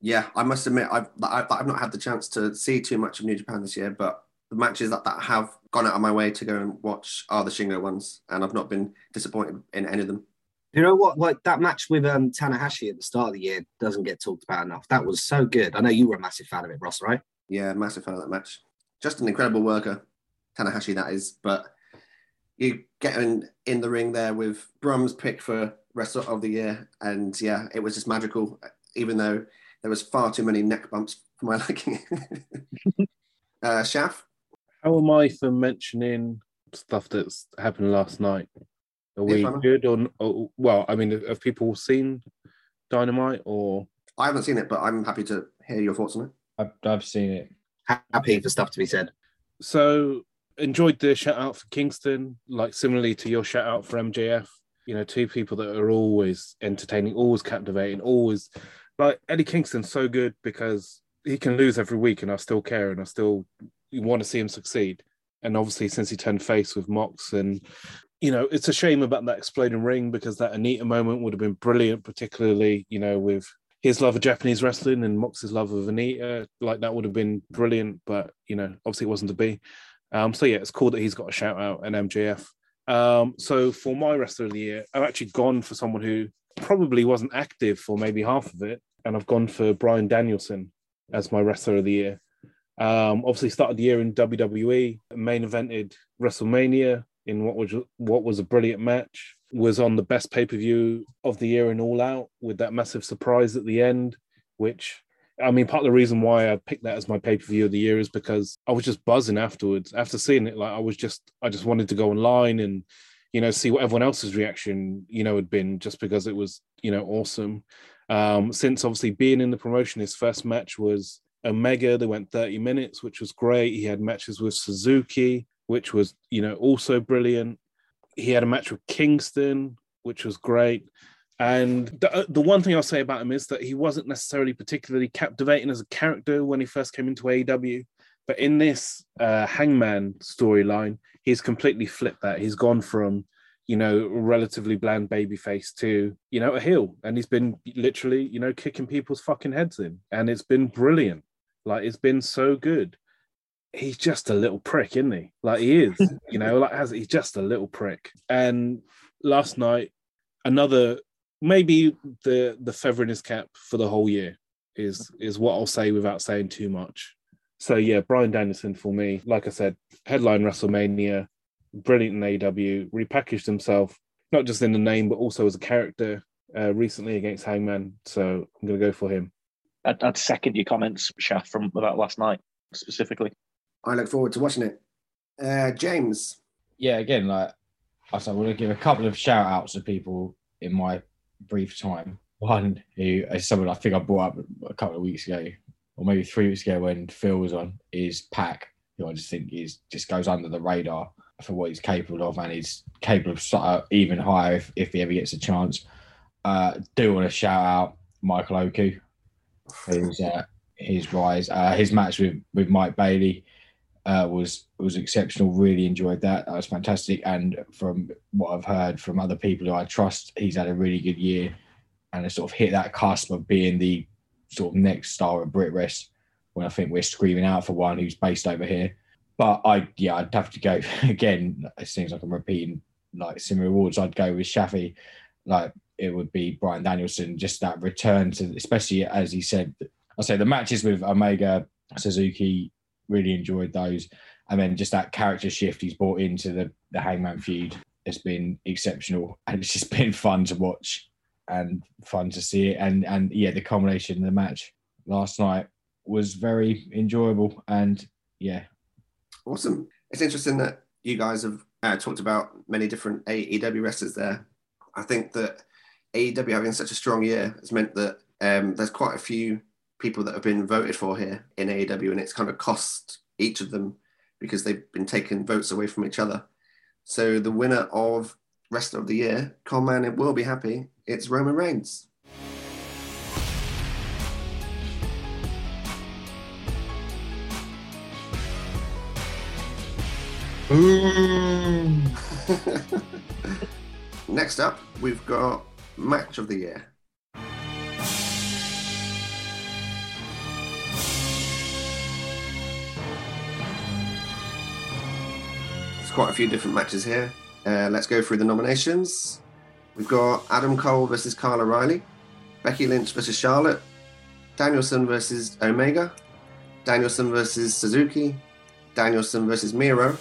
Yeah, I must admit, I've, I've I've not had the chance to see too much of New Japan this year, but the matches that, that have gone out of my way to go and watch are the Shingo ones, and I've not been disappointed in any of them. You know what? Like that match with um, Tanahashi at the start of the year doesn't get talked about enough. That was so good. I know you were a massive fan of it, Ross, right? Yeah, massive fan of that match. Just an incredible worker, Tanahashi, that is. But you get in, in the ring there with Brum's pick for wrestler of the year, and yeah, it was just magical. Even though there was far too many neck bumps for my *laughs* liking. *laughs* uh, Shaf, How am I for mentioning stuff that's happened last night? Are we fine. good on? Or, well, I mean, have people seen Dynamite or? I haven't seen it, but I'm happy to hear your thoughts on it. I've, I've seen it. Happy for stuff to be said. So enjoyed the shout out for Kingston, like similarly to your shout out for MJF. You know, two people that are always entertaining, always captivating, always like Eddie Kingston's so good because he can lose every week and I still care and I still want to see him succeed. And obviously, since he turned face with Mox, and you know, it's a shame about that exploding ring because that Onita moment would have been brilliant, particularly you know with his love of Japanese wrestling and Mox's love of Onita. Like that would have been brilliant, but you know, obviously it wasn't to be. Um, so yeah, it's cool that he's got a shout out and MJF. Um, so for my wrestler of the year, I've actually gone for someone who probably wasn't active for maybe half of it, and I've gone for Bryan Danielson as my wrestler of the year. Um, obviously started the year in WWE, main evented WrestleMania in what was what was a brilliant match. Was on the best pay per view of the year in All Out with that massive surprise at the end, which I mean, part of the reason why I picked that as my pay per view of the year is because I was just buzzing afterwards. After seeing it, like I was just, I just wanted to go online and, you know, see what everyone else's reaction, you know, had been just because it was, you know, awesome. Um, since obviously being in the promotion, his first match was Omega. They went 30 minutes, which was great. He had matches with Suzuki, which was, you know, also brilliant. He had a match with Kingston, which was great. And the, uh, the one thing I'll say about him is that he wasn't necessarily particularly captivating as a character when he first came into AEW. But in this uh, Hangman storyline, he's completely flipped that. He's gone from, you know, relatively bland babyface to, you know, a heel. And he's been literally, you know, kicking people's fucking heads in. And it's been brilliant. Like, it's been so good. He's just a little prick, isn't he? Like, he is, you know, like, as he's just a little prick. And last night, another maybe the the feather in his cap for the whole year is is what I'll say without saying too much. So yeah, Bryan Danielson for me, like I said, headline WrestleMania, brilliant in AEW, repackaged himself not just in the name but also as a character uh, recently against Hangman. So I'm going to go for him. I'd, I'd second your comments, Shaf, from about last night specifically. I look forward to watching it. Uh, James. Yeah, again, like I said, I want to give a couple of shout outs to people in my brief time. One who is someone I think I brought up a couple of weeks ago, or maybe three weeks ago when Phil was on, is PAC, who I just think is just goes under the radar for what he's capable of, and he's capable of even higher if, if he ever gets a chance. Uh, do want to shout out Michael Oku, who's uh, his rise, uh, his match with with Mike Bailey uh, was was exceptional. Really enjoyed that. That was fantastic. And from what I've heard from other people who I trust, he's had a really good year and has sort of hit that cusp of being the sort of next star of Brit Wres. When I think we're screaming out for one who's based over here. But I, yeah, I'd have to go *laughs* again. It seems like I'm repeating like similar awards. I'd go with Shafi. Like it would be Bryan Danielson. Just that return to, especially as he said, I say the matches with Omega, Suzuki, really enjoyed those. And then just that character shift he's brought into the, the Hangman feud has been exceptional. *laughs* And it's just been fun to watch and fun to see it. And and yeah, the combination of the match last night was very enjoyable. And yeah. Awesome. It's interesting that you guys have uh, talked about many different AEW wrestlers there. I think that AEW having such a strong year has meant that um, there's quite a few people that have been voted for here in AEW, and it's kind of cost each of them because they've been taking votes away from each other. So the winner of Wrestler of the Year, Con Man, it will be happy. It's Roman Reigns. *laughs* Next up, we've got Match of the Year. Quite a few different matches here. Uh, let's go through the nominations. We've got Adam Cole versus Kyle O'Reilly, Becky Lynch versus Charlotte, Danielson versus Omega, Danielson versus Suzuki, Danielson versus Miro,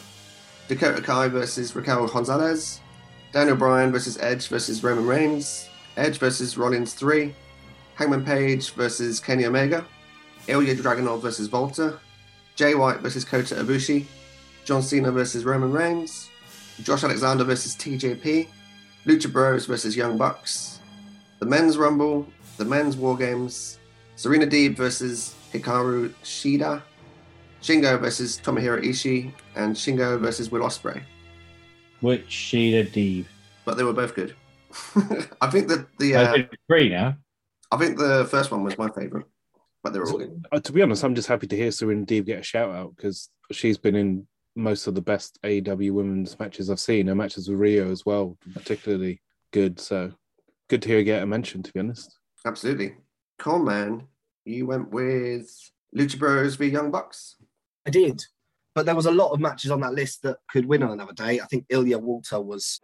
Dakota Kai versus Raquel Gonzalez, Daniel Bryan versus Edge versus Roman Reigns, Edge versus Rollins 3, Hangman Page versus Kenny Omega, Ilya Dragunov versus Walter, Jay White versus Kota Ibushi, John Cena versus Roman Reigns, Josh Alexander versus TJP, Lucha Bros versus Young Bucks, the Men's Rumble, the Men's War Games, Serena Deeb versus Hikaru Shida, Shingo versus Tomohiro Ishii, and Shingo versus Will Ospreay. Which Shida Deeb? But they were both good. *laughs* I think that the uh, three now. I think the first one was my favorite, but they were all good. Uh, to be honest, I'm just happy to hear Serena Deeb get a shout out because she's been in most of the best AEW women's matches I've seen. Her matches with Rio as well, particularly good. So good to hear her get a mention, to be honest. Absolutely. Coleman, you went with Lucha Bros v Young Bucks. I did. But there was a lot of matches on that list that could win on another day. I think Ilya Walter was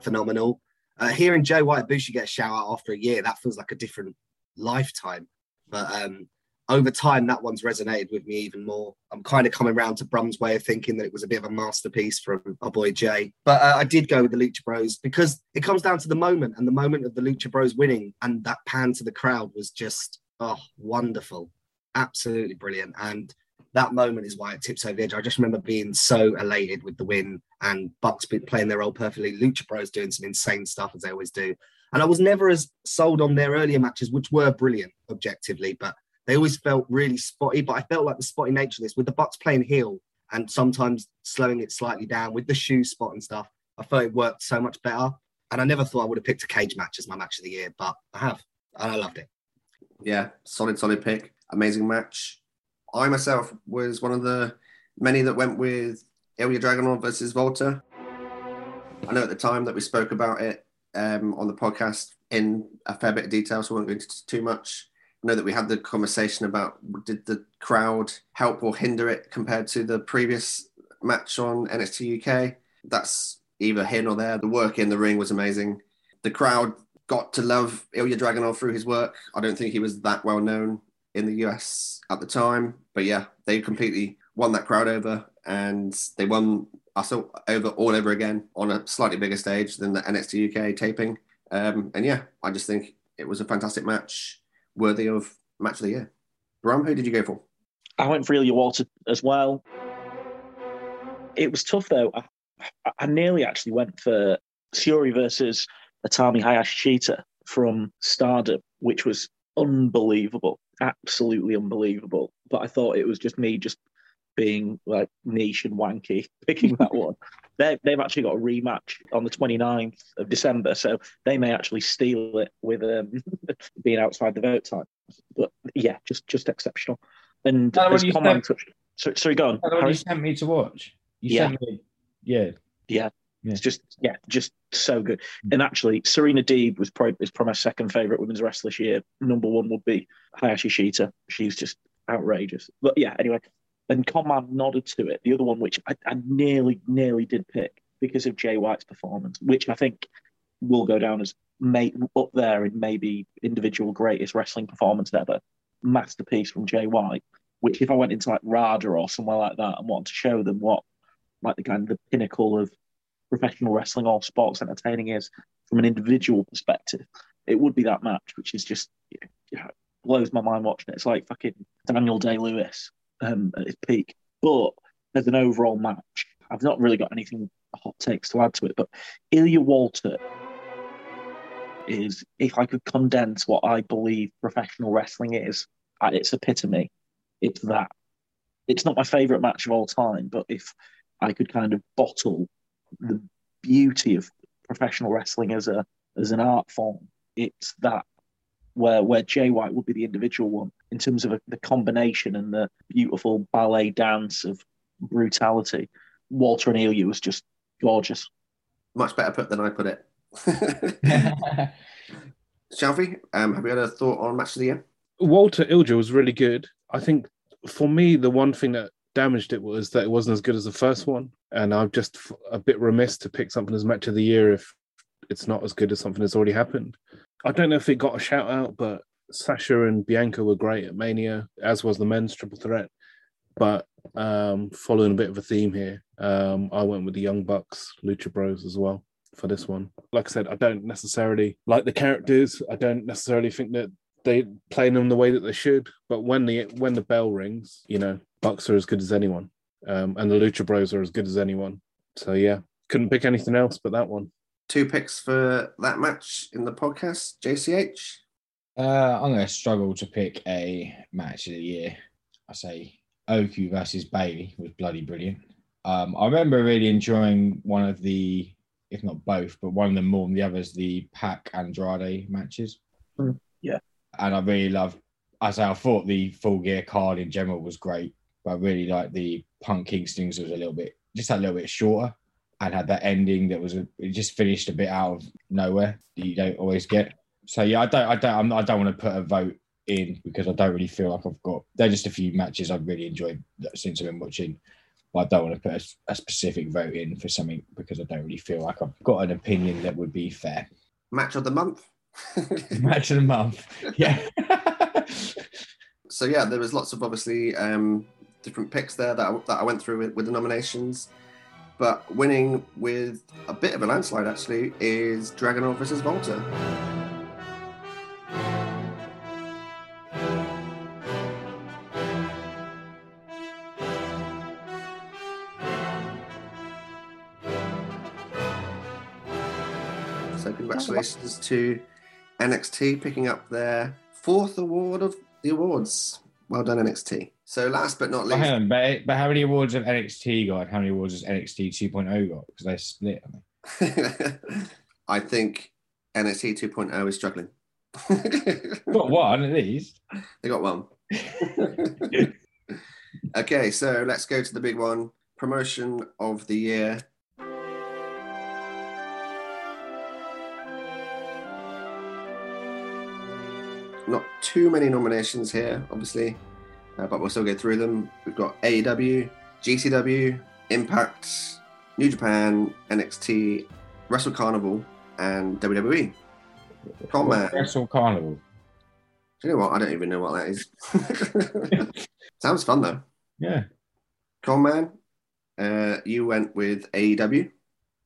phenomenal. Uh, hearing Jay White Bushi get a shout out after a year, that feels like a different lifetime. But um, over time, that one's resonated with me even more. I'm kind of coming around to Brum's way of thinking that it was a bit of a masterpiece from our boy Jay. But uh, I did go with the Lucha Bros because it comes down to the moment, and the moment of the Lucha Bros winning and that pan to the crowd was just oh wonderful, absolutely brilliant. And that moment is why it tips over the edge. I just remember being so elated with the win and Bucks playing their role perfectly. Lucha Bros doing some insane stuff as they always do. And I was never as sold on their earlier matches, which were brilliant objectively, but they always felt really spotty. But I felt like the spotty nature of this with the Bucks playing heel and sometimes slowing it slightly down with the shoe spot and stuff. I felt it worked so much better. And I never thought I would have picked a cage match as my match of the year, but I have. And I loved it. Yeah, solid, solid pick. Amazing match. I myself was one of the many that went with Ilya Dragunov versus Walter. I know at the time that we spoke about it um, on the podcast in a fair bit of detail, so I won't go into too much. Know that we had the conversation about did the crowd help or hinder it compared to the previous match on NXT UK. That's either here or there. The work in the ring was amazing. The crowd got to love Ilya Dragunov through his work. I don't think he was that well known in the US at the time. But yeah, they completely won that crowd over and they won us over all over again on a slightly bigger stage than the NXT UK taping. Um, and yeah, I just think it was a fantastic match, worthy of match of the year. Bram, who did you go for? I went for Ilya Walter as well. It was tough though. I, I nearly actually went for Syuri versus Utami Hayashishita from Stardom, which was unbelievable absolutely unbelievable. But I thought it was just me just being like niche and wanky *laughs* picking that *laughs* one. They, they've actually got a rematch on the 29th of December, so they may actually steal it with um, *laughs* being outside the vote time. But yeah, just just exceptional. And as Command touched, so, sorry, go on. you sent me to watch. You yeah. sent me, yeah, yeah. Yeah. It's just yeah, just so good. And actually, Serena Deeb was probably is probably my second favorite women's wrestler this year. Number one would be Hayashishita. She's just outrageous. But yeah, anyway. And Conman nodded to it. The other one, which I, I nearly, nearly did pick because of Jay White's performance, which I think will go down as may, up there in maybe individual greatest wrestling performance ever. Masterpiece from Jay White. Which, if I went into like RADA or somewhere like that and wanted to show them what, like the kind of the pinnacle of professional wrestling or sports entertaining is from an individual perspective, it would be that match, which is just you know, blows my mind watching it. It's like fucking Daniel Day Lewis um, at his peak. But as an overall match, I've not really got anything hot takes to add to it. But Ilya Walter is, if I could condense what I believe professional wrestling is at its epitome, it's that. It's not my favourite match of all time, but if I could kind of bottle the beauty of professional wrestling as a as an art form. It's that where where Jay White would be the individual one in terms of a, the combination and the beautiful ballet dance of brutality. Walter and Ilya was just gorgeous. Much better put than I put it. *laughs* Shelby, um, have you had a thought on match of the year? Walter Ilya was really good. I think for me, the one thing that damaged it was that it wasn't as good as the first one, and I'm just a bit remiss to pick something as match of the year if it's not as good as something that's already happened. I don't know if it got a shout out, but Sasha and Bianca were great at Mania, as was the men's triple threat. But um, following a bit of a theme here, um, I went with the Young Bucks, Lucha Bros as well for this one. Like I said, I don't necessarily like the characters. I don't necessarily think that they play them the way that they should. But when the when the bell rings, you know, Bucks are as good as anyone, um, and the Lucha Bros are as good as anyone. So yeah, couldn't pick anything else but that one. Two picks for that match in the podcast. JCH. Uh, I'm going to struggle to pick a match of the year. I say Oku versus Bayley was bloody brilliant. Um, I remember really enjoying one of the, if not both, but one of them more than the others, the PAC Andrade matches. Mm, yeah and I really loved. I say I thought the full gear card in general was great, but I really liked the Punk Kingstons was a little bit just a little bit shorter and had that ending that was a, it just finished a bit out of nowhere that you don't always get. So yeah, I don't I don't I'm, I don't want to put a vote in because I don't really feel like I've got. They're just a few matches I've really enjoyed since I've been watching. But I don't want to put a, a specific vote in for something because I don't really feel like I've got an opinion that would be fair. Match of the month. *laughs* Match of the month. Yeah. *laughs* so yeah, there was lots of obviously um, different picks there that I, that I went through with, with the nominations. But winning with a bit of a landslide actually is Dragunov versus Walter. So congratulations to NXT picking up their fourth award of the awards. Well done, NXT. So last but not least, hang on, but, but how many awards have NXT got? How many awards has NXT 2.0 got? Because they split. *laughs* I think NXT 2.0 is struggling. *laughs* Got one at least. They got one. *laughs* okay, so let's go to the big one promotion of the year. Not too many nominations here, obviously, uh, but we'll still get through them. We've got AEW, GCW, Impact, New Japan, NXT, Wrestle Carnival, and WWE. Come on, man. Wrestle Carnival. Do you know what? I don't even know what that is. *laughs* Sounds fun though. Yeah. Con man, uh, you went with AEW.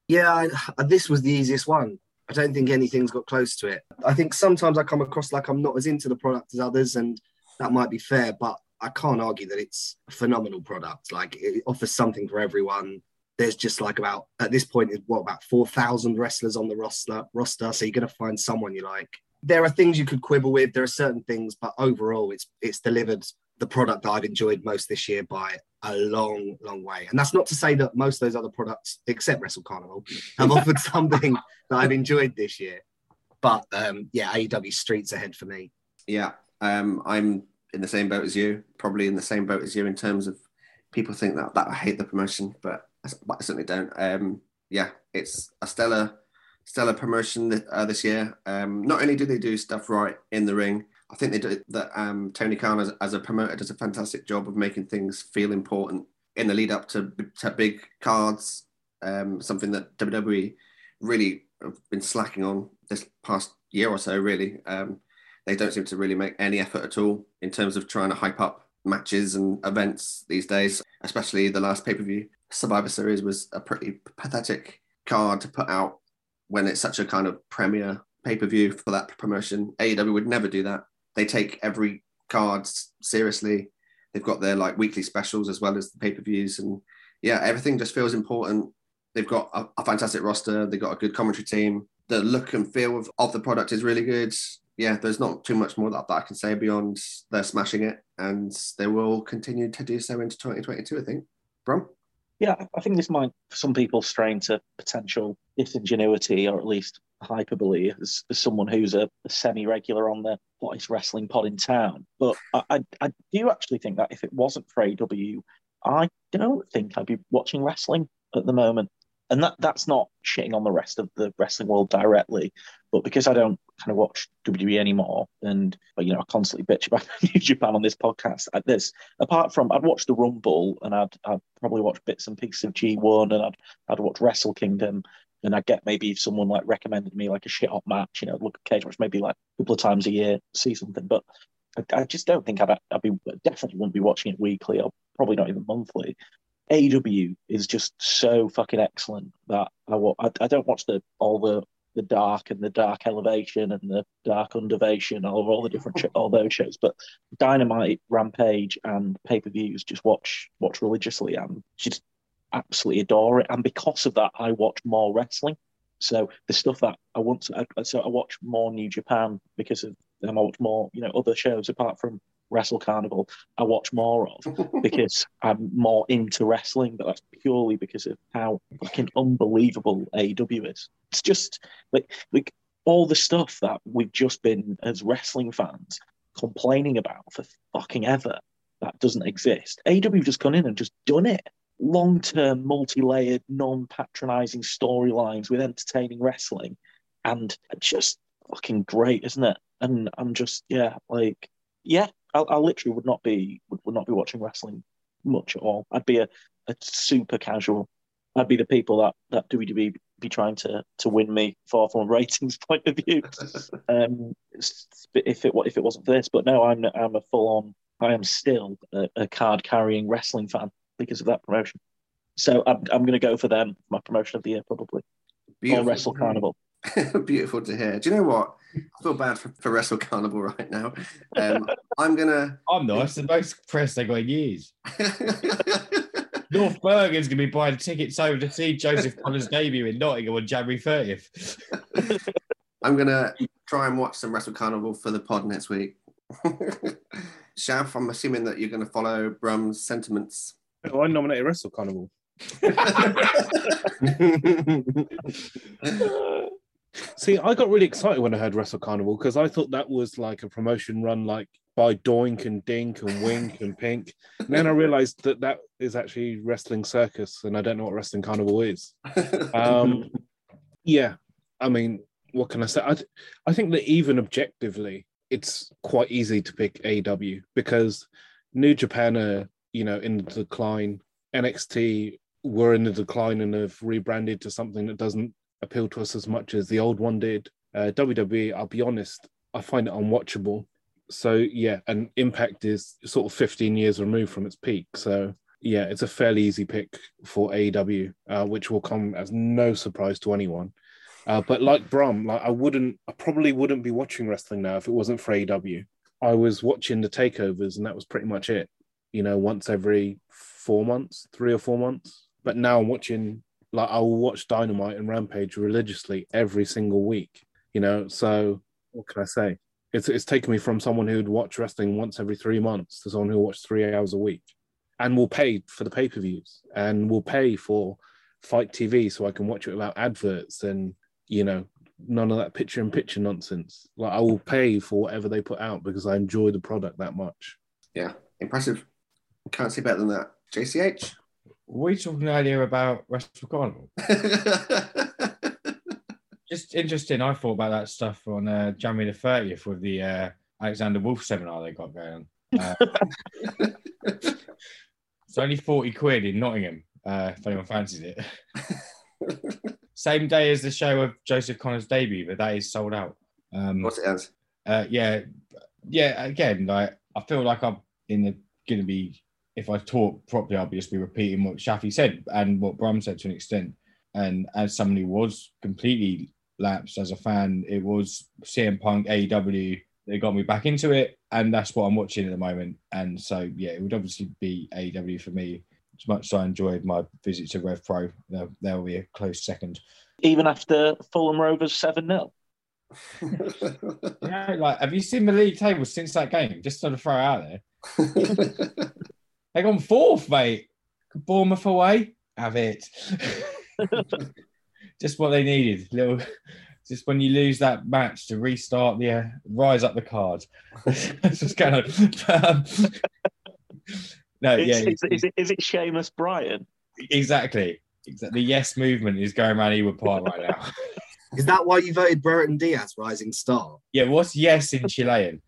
Yeah, I, this was the easiest one. I don't think anything's got close to it. I think sometimes I come across like I'm not as into the product as others, and that might be fair, but I can't argue that it's a phenomenal product. Like it offers something for everyone. There's just like about at this point, what about four thousand wrestlers on the roster? Roster, so you're gonna find someone you like. There are things you could quibble with. There are certain things, but overall, it's it's delivered the product that I've enjoyed most this year by a long, long way. And that's not to say that most of those other products, except Wrestle Carnival, have offered *laughs* something that I've enjoyed this year. But um, yeah, AEW Streets ahead for me. Yeah, um, I'm in the same boat as you. Probably in the same boat as you in terms of people think that that I hate the promotion, but I, but I certainly don't. Um, yeah, it's a stellar, stellar promotion th- uh, this year. Um, not only do they do stuff right in the ring, I think they do that. Um, Tony Khan, as, as a promoter, does a fantastic job of making things feel important in the lead up to, to big cards. Um, something that WWE really have been slacking on this past year or so. Really, um, they don't seem to really make any effort at all in terms of trying to hype up matches and events these days. Especially the last pay per view, Survivor Series was a pretty pathetic card to put out when it's such a kind of premier pay per view for that promotion. AEW would never do that. They take every card seriously. They've got their like weekly specials as well as the pay per views, and yeah, everything just feels important. They've got a, a, fantastic roster. They've got a good commentary team. The look and feel of, of the product is really good. Yeah, there's not too much more that, that I can say beyond they're smashing it, and they will continue to do so into 2022. I think. Brom. Yeah, I think this might, for some people, strain to potential disingenuity or at least hyperbole as, as someone who's a, a semi-regular on the hottest wrestling pod in town. But I, I, I do actually think that if it wasn't for AEW, I don't think I'd be watching wrestling at the moment. And that that's not shitting on the rest of the wrestling world directly, but because I don't kind of watch WWE anymore, and you know I constantly bitch about *laughs* New Japan on this podcast. I, there's apart from I'd watch the Rumble, and I'd I'd probably watch bits and pieces of G1, and I'd I'd watch Wrestle Kingdom, and I get maybe if someone like recommended me like a shit hot match, you know, look at cage match maybe like a couple of times a year, see something. But I, I just don't think I'd I'd be definitely wouldn't be watching it weekly or probably not even monthly. AEW is just so fucking excellent that I, I, I don't watch the all the the dark and the dark elevation and the dark undervation of all the different *laughs* sh- all those shows but dynamite rampage and pay-per-views just watch watch religiously and just absolutely adore it. And because of that i watch more wrestling. So the stuff that i want to I, so i watch more new japan because of them. I watch more you know other shows apart from Wrestle Carnival, I watch more of *laughs* because I'm more into wrestling, but that's purely because of how fucking unbelievable AEW is. It's just like like all the stuff that we've just been as wrestling fans complaining about for fucking ever that doesn't exist. AEW just gone in and just done it. Long term, multi layered, non patronizing storylines with entertaining wrestling and just fucking great, isn't it? And I'm just, yeah, like, yeah, I, I literally would not be would, would not be watching wrestling much at all. I'd be a, a super casual. I'd be the people that that WWE be trying to to win me for from a *laughs* ratings point of view. *laughs* um, if it if it wasn't for this, but no, I'm I'm a full on I am still a, a card carrying wrestling fan because of that promotion. So I'm, I'm going to go for them, my promotion of the year, probably. Or Wrestle Carnival. *laughs* Beautiful to hear. Do you know what? I feel bad for, for Wrestle Carnival right now. Um, *laughs* I'm gonna. I'm not. It's the most press they got in years. *laughs* North Bergen's going to be buying tickets over to see Joseph Conners' debut in Nottingham on January 30th. I'm gonna try and watch some Wrestle Carnival for the pod next week. Shaf, I'm assuming that you're gonna follow Brum's sentiments. Oh, I nominated Wrestle Carnival. See, I got really excited when I heard Wrestle Carnival because I thought that was like a promotion run like by Doink and Dink and Wink and Pink. And *laughs* then I realized that that is actually Wrestling Circus, and I don't know what Wrestling Carnival is. Um, *laughs* yeah, I mean, what can I say? I, th- I think that even objectively, it's quite easy to pick AEW because New Japan are, you know, in the decline. NXT were in the decline and have rebranded to something that doesn't appeal to us as much as the old one did. Uh, WWE, I'll be honest, I find it unwatchable. So yeah, and Impact is sort of 15 years removed from its peak. So yeah, it's a fairly easy pick for AEW, uh, which will come as no surprise to anyone. Uh, but like Brum, like I wouldn't, I probably wouldn't be watching wrestling now if it wasn't for AEW. I was watching the takeovers, and that was pretty much it. You know, once every four months, three or four months. But now I'm watching, like I will watch Dynamite and Rampage religiously every single week. You know, so what can I say? It's it's taken me from someone who'd watch wrestling once every three months to someone who watched three hours a week, and will pay for the pay per views and will pay for FITE TV so I can watch it without adverts and you know none of that picture in picture nonsense. Like I will pay for whatever they put out because I enjoy the product that much. yeah, impressive. Can't say better than that. JCH. Were we talking earlier about Wrestle Carnival? *laughs* Just interesting. I thought about that stuff on uh, January the 30th with the uh, Alexander Wolfe seminar they got going on. Uh, *laughs* it's only 40 quid in Nottingham, uh, if anyone fancies it. *laughs* Same day as the show of Joseph Conners' debut, but that is sold out. Um, What's it as? uh, yeah, yeah. Again, like I feel like I'm in the going to be. If I talk properly, I'll be just be repeating what Shafi said and what Brum said to an extent. And as someone who was completely lapsed as a fan, it was CM Punk AEW that got me back into it, and that's what I'm watching at the moment. And so, yeah, it would obviously be AEW for me. As much as I enjoyed my visit to Rev Pro, there will be a close second. Even after Fulham Rovers 7 0. *laughs* Yeah, like, have you seen the league table since that game? Just sort of throw it out there. *laughs* They gone fourth, mate. Bournemouth away. Have it. *laughs* just what they needed. Little, just when you lose that match to restart the uh, rise up the card. *laughs* That's what's going on. Um, *laughs* no, Is, yeah, is, is, it, is it Seamus Bryan? exactly. Exactly. The yes movement is going around Ewood Park right now. Is that why you voted Brereton Diaz rising star? yeah, what's yes in Chilean?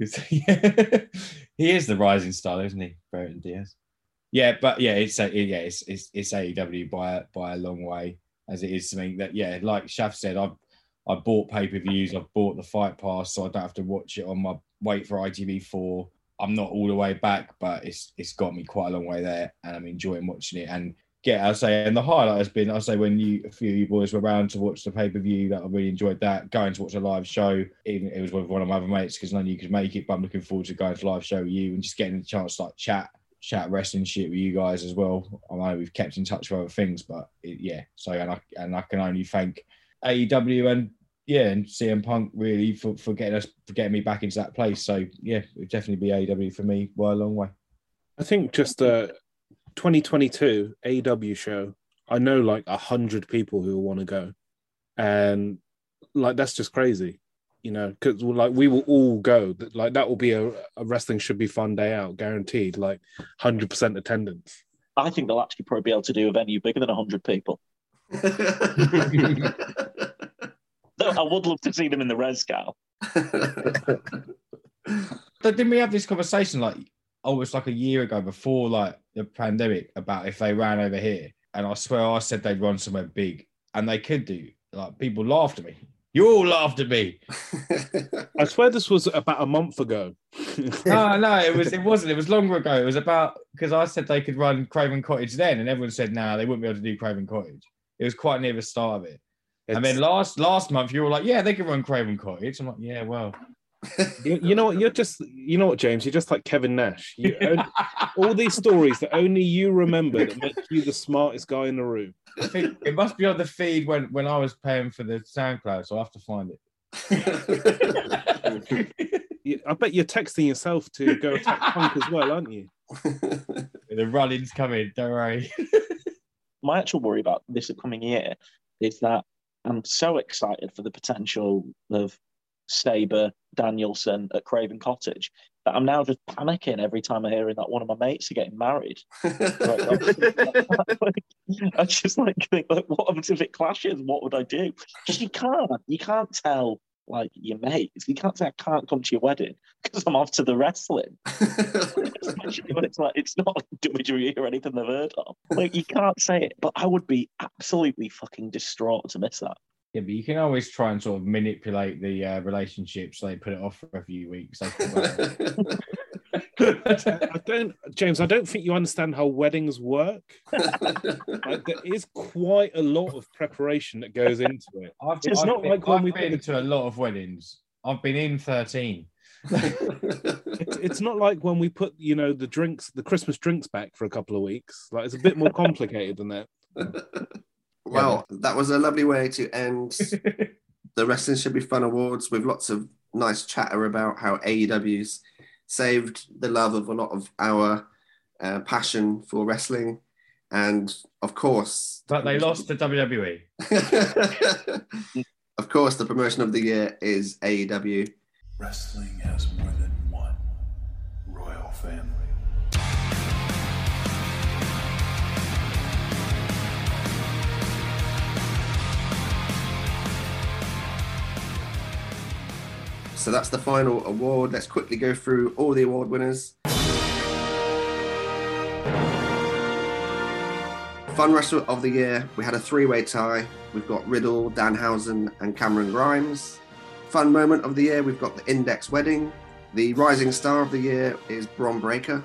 *laughs* he is the rising star, isn't he, Brereton Diaz? Yeah, but yeah, it's a, yeah, it's, it's it's AEW by by a long way, as it is something that yeah, like Shaf said, I've I bought pay per views, I've bought the Fight Pass, so I don't have to watch it on my wait for ITV four. I'm not all the way back, but it's it's got me quite a long way there, and I'm enjoying watching it. And yeah, I'll say, and the highlight has been, I'll say, when you a few of you boys were around to watch the pay per view, that I really enjoyed that. Going to watch a live show, even it was with one of my other mates because none of you could make it, but I'm looking forward to going to live show with you and just getting the chance to like chat, chat wrestling shit with you guys as well. I know we've kept in touch with other things, but it, yeah, so and I and I can only thank AEW and yeah, and CM Punk really for, for getting us for getting me back into that place. So yeah, it would definitely be AEW for me by a long way. I think just a 2022 AEW show. I know like a hundred people who want to go, and like that's just crazy, you know. Because like we will all go. Like that will be a, a wrestling should be fun day out, guaranteed. Like hundred percent attendance. I think they'll actually probably be able to do a venue bigger than 100 people. *laughs* Though I would love to see them in the Res Cal. *laughs* But didn't we have this conversation like Oh, almost like a year ago before like the pandemic about if they ran over here? And I swear I said they'd run somewhere big, and they could do. Like people laughed at me. You all laughed at me. *laughs* I swear this was about a month ago. *laughs* No, no, it was. It wasn't. It was longer ago. It was about because I said they could run Craven Cottage then, and everyone said no, they wouldn't be able to do Craven Cottage. It was quite near the start of it. And then last last month, you were like, "Yeah, they could run Craven Cottage." I'm like, "Yeah, well." You, you know what? You're just, you know what, James? You're just like Kevin Nash. You, *laughs* only- all these stories that only you remember that make you the smartest guy in the room. I think it must be on the feed when when I was paying for the SoundCloud, so I have to find it. I bet you're texting yourself to go attack Punk as well, aren't you? *laughs* the running's coming. Don't worry. *laughs* my actual worry about this upcoming year is that I'm so excited for the potential of Saber Danielson at Craven Cottage that I'm now just panicking every time I hear that one of my mates are getting married. *laughs* *laughs* I just like think, like, what happens if it clashes? What would I do? 'Cause you can't, you can't tell like your mates. You can't say I can't come to your wedding because I'm off to the wrestling. *laughs* Especially when it's like it's not WWE or anything they've heard of. Like you can't say it, but I would be absolutely fucking distraught to miss that. Yeah, but you can always try and sort of manipulate the uh, relationship so they put it off for a few weeks. They *laughs* I don't, James. I don't think you understand how weddings work. Like, there is quite a lot of preparation that goes into it. *laughs* I've, It's I've not been, like when I've we been to a lot of weddings. I've been in 13. It's, it's not like when we put, you know, the drinks, the Christmas drinks back for a couple of weeks. Like it's a bit more complicated than that. *laughs* well, that was a lovely way to end *laughs* the Wrestling Should Be Fun Awards with lots of nice chatter about how AEW's saved the love of a lot of our uh, passion for wrestling. And of course, But they lost to WWE. *laughs* of course, the promotion of the year is AEW. Wrestling has more than one royal family. So that's the final award. Let's quickly go through all the award winners. Fun Wrestler of the Year, we had a three way tie. We've got Riddle, Danhausen, and Cameron Grimes. Fun Moment of the Year, we've got the Index Wedding. The Rising Star of the Year is Bron Breakker.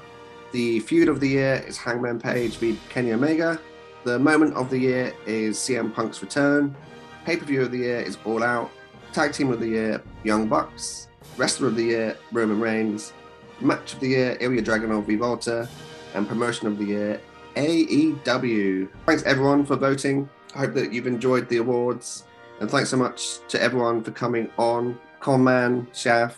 The Feud of the Year is Hangman Page v Kenny Omega. The Moment of the Year is CM Punk's return. Pay per view of the year is All Out. Tag Team of the Year, Young Bucks. Wrestler of the Year, Roman Reigns. Match of the Year, Ilya Dragunov v Walter. And Promotion of the Year, AEW. Thanks everyone for voting. I hope that you've enjoyed the awards. And thanks so much to everyone for coming on. Conman, Shaf,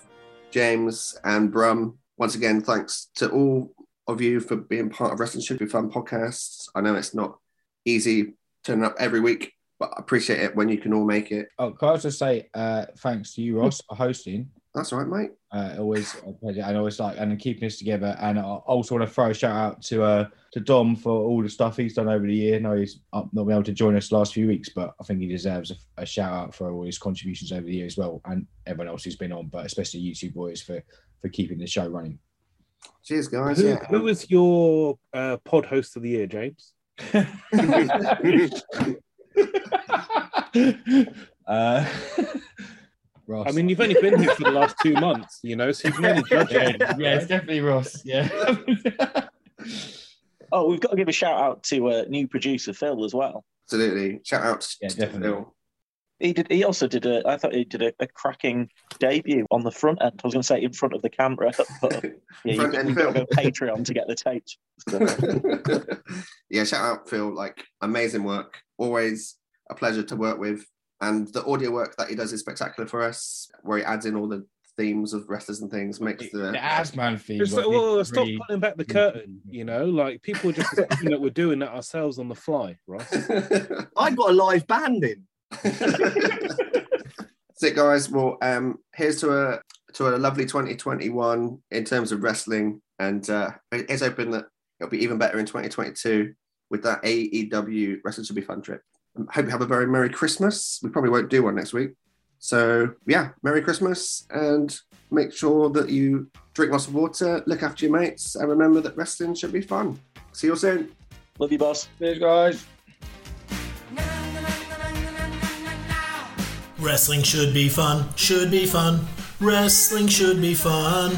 James, and Brum. Once again, thanks to all of you for being part of Wrestling Should Be Fun podcasts. I know it's not easy turning up every week, but I appreciate it when you can all make it. Oh, can I just say uh, thanks to you, Ross, for hosting. That's all right, mate. Uh, always a pleasure, and always like and keeping us together. And I also want to throw a shout out to uh, to Dom for all the stuff he's done over the year. No, he's not been able to join us the last few weeks, but I think he deserves a, a shout out for all his contributions over the year as well, and everyone else who's been on, but especially you two boys for for keeping the show running. Cheers, guys. Who, Yeah. who was your uh, pod host of the year, James? *laughs* *laughs* *laughs* *laughs* uh, *laughs* Ross. I mean, you've only been here for the last two months, you know, so you can only judge *laughs* yeah, it. yeah, it's definitely Ross. Yeah. Oh, we've got to give a shout out to uh, new producer Phil as well. Absolutely. Shout out to Yeah, definitely. Phil. He did. He also did a. I thought he did a, a cracking debut on the front end. I was going to say in front of the camera, but yeah, you've, end you've got to go Patreon to get the tapes. yeah, shout out Phil. Like amazing work. Always a pleasure to work with. And the audio work that he does is spectacular for us, where he adds in all the themes of wrestlers and things, makes the the Assman theme. Just got like, well, stop really- pulling back the curtain, you know, like people are just *laughs* assuming that we're doing that ourselves on the fly, right? *laughs* I got a live band in. *laughs* That's it, guys. Well, um, here's to a to a lovely 2021 in terms of wrestling, and uh, it's hoping that it'll be even better in 2022 with that AEW Wrestling Should Be Fun trip. Um, hope you have a very Merry Christmas. We probably won't do one next week, so yeah, Merry Christmas, and make sure that you drink lots of water, look after your mates, and remember that wrestling should be fun. See you soon. Love you, boss. Cheers, guys. Wrestling should be fun, should be fun. Wrestling should be fun.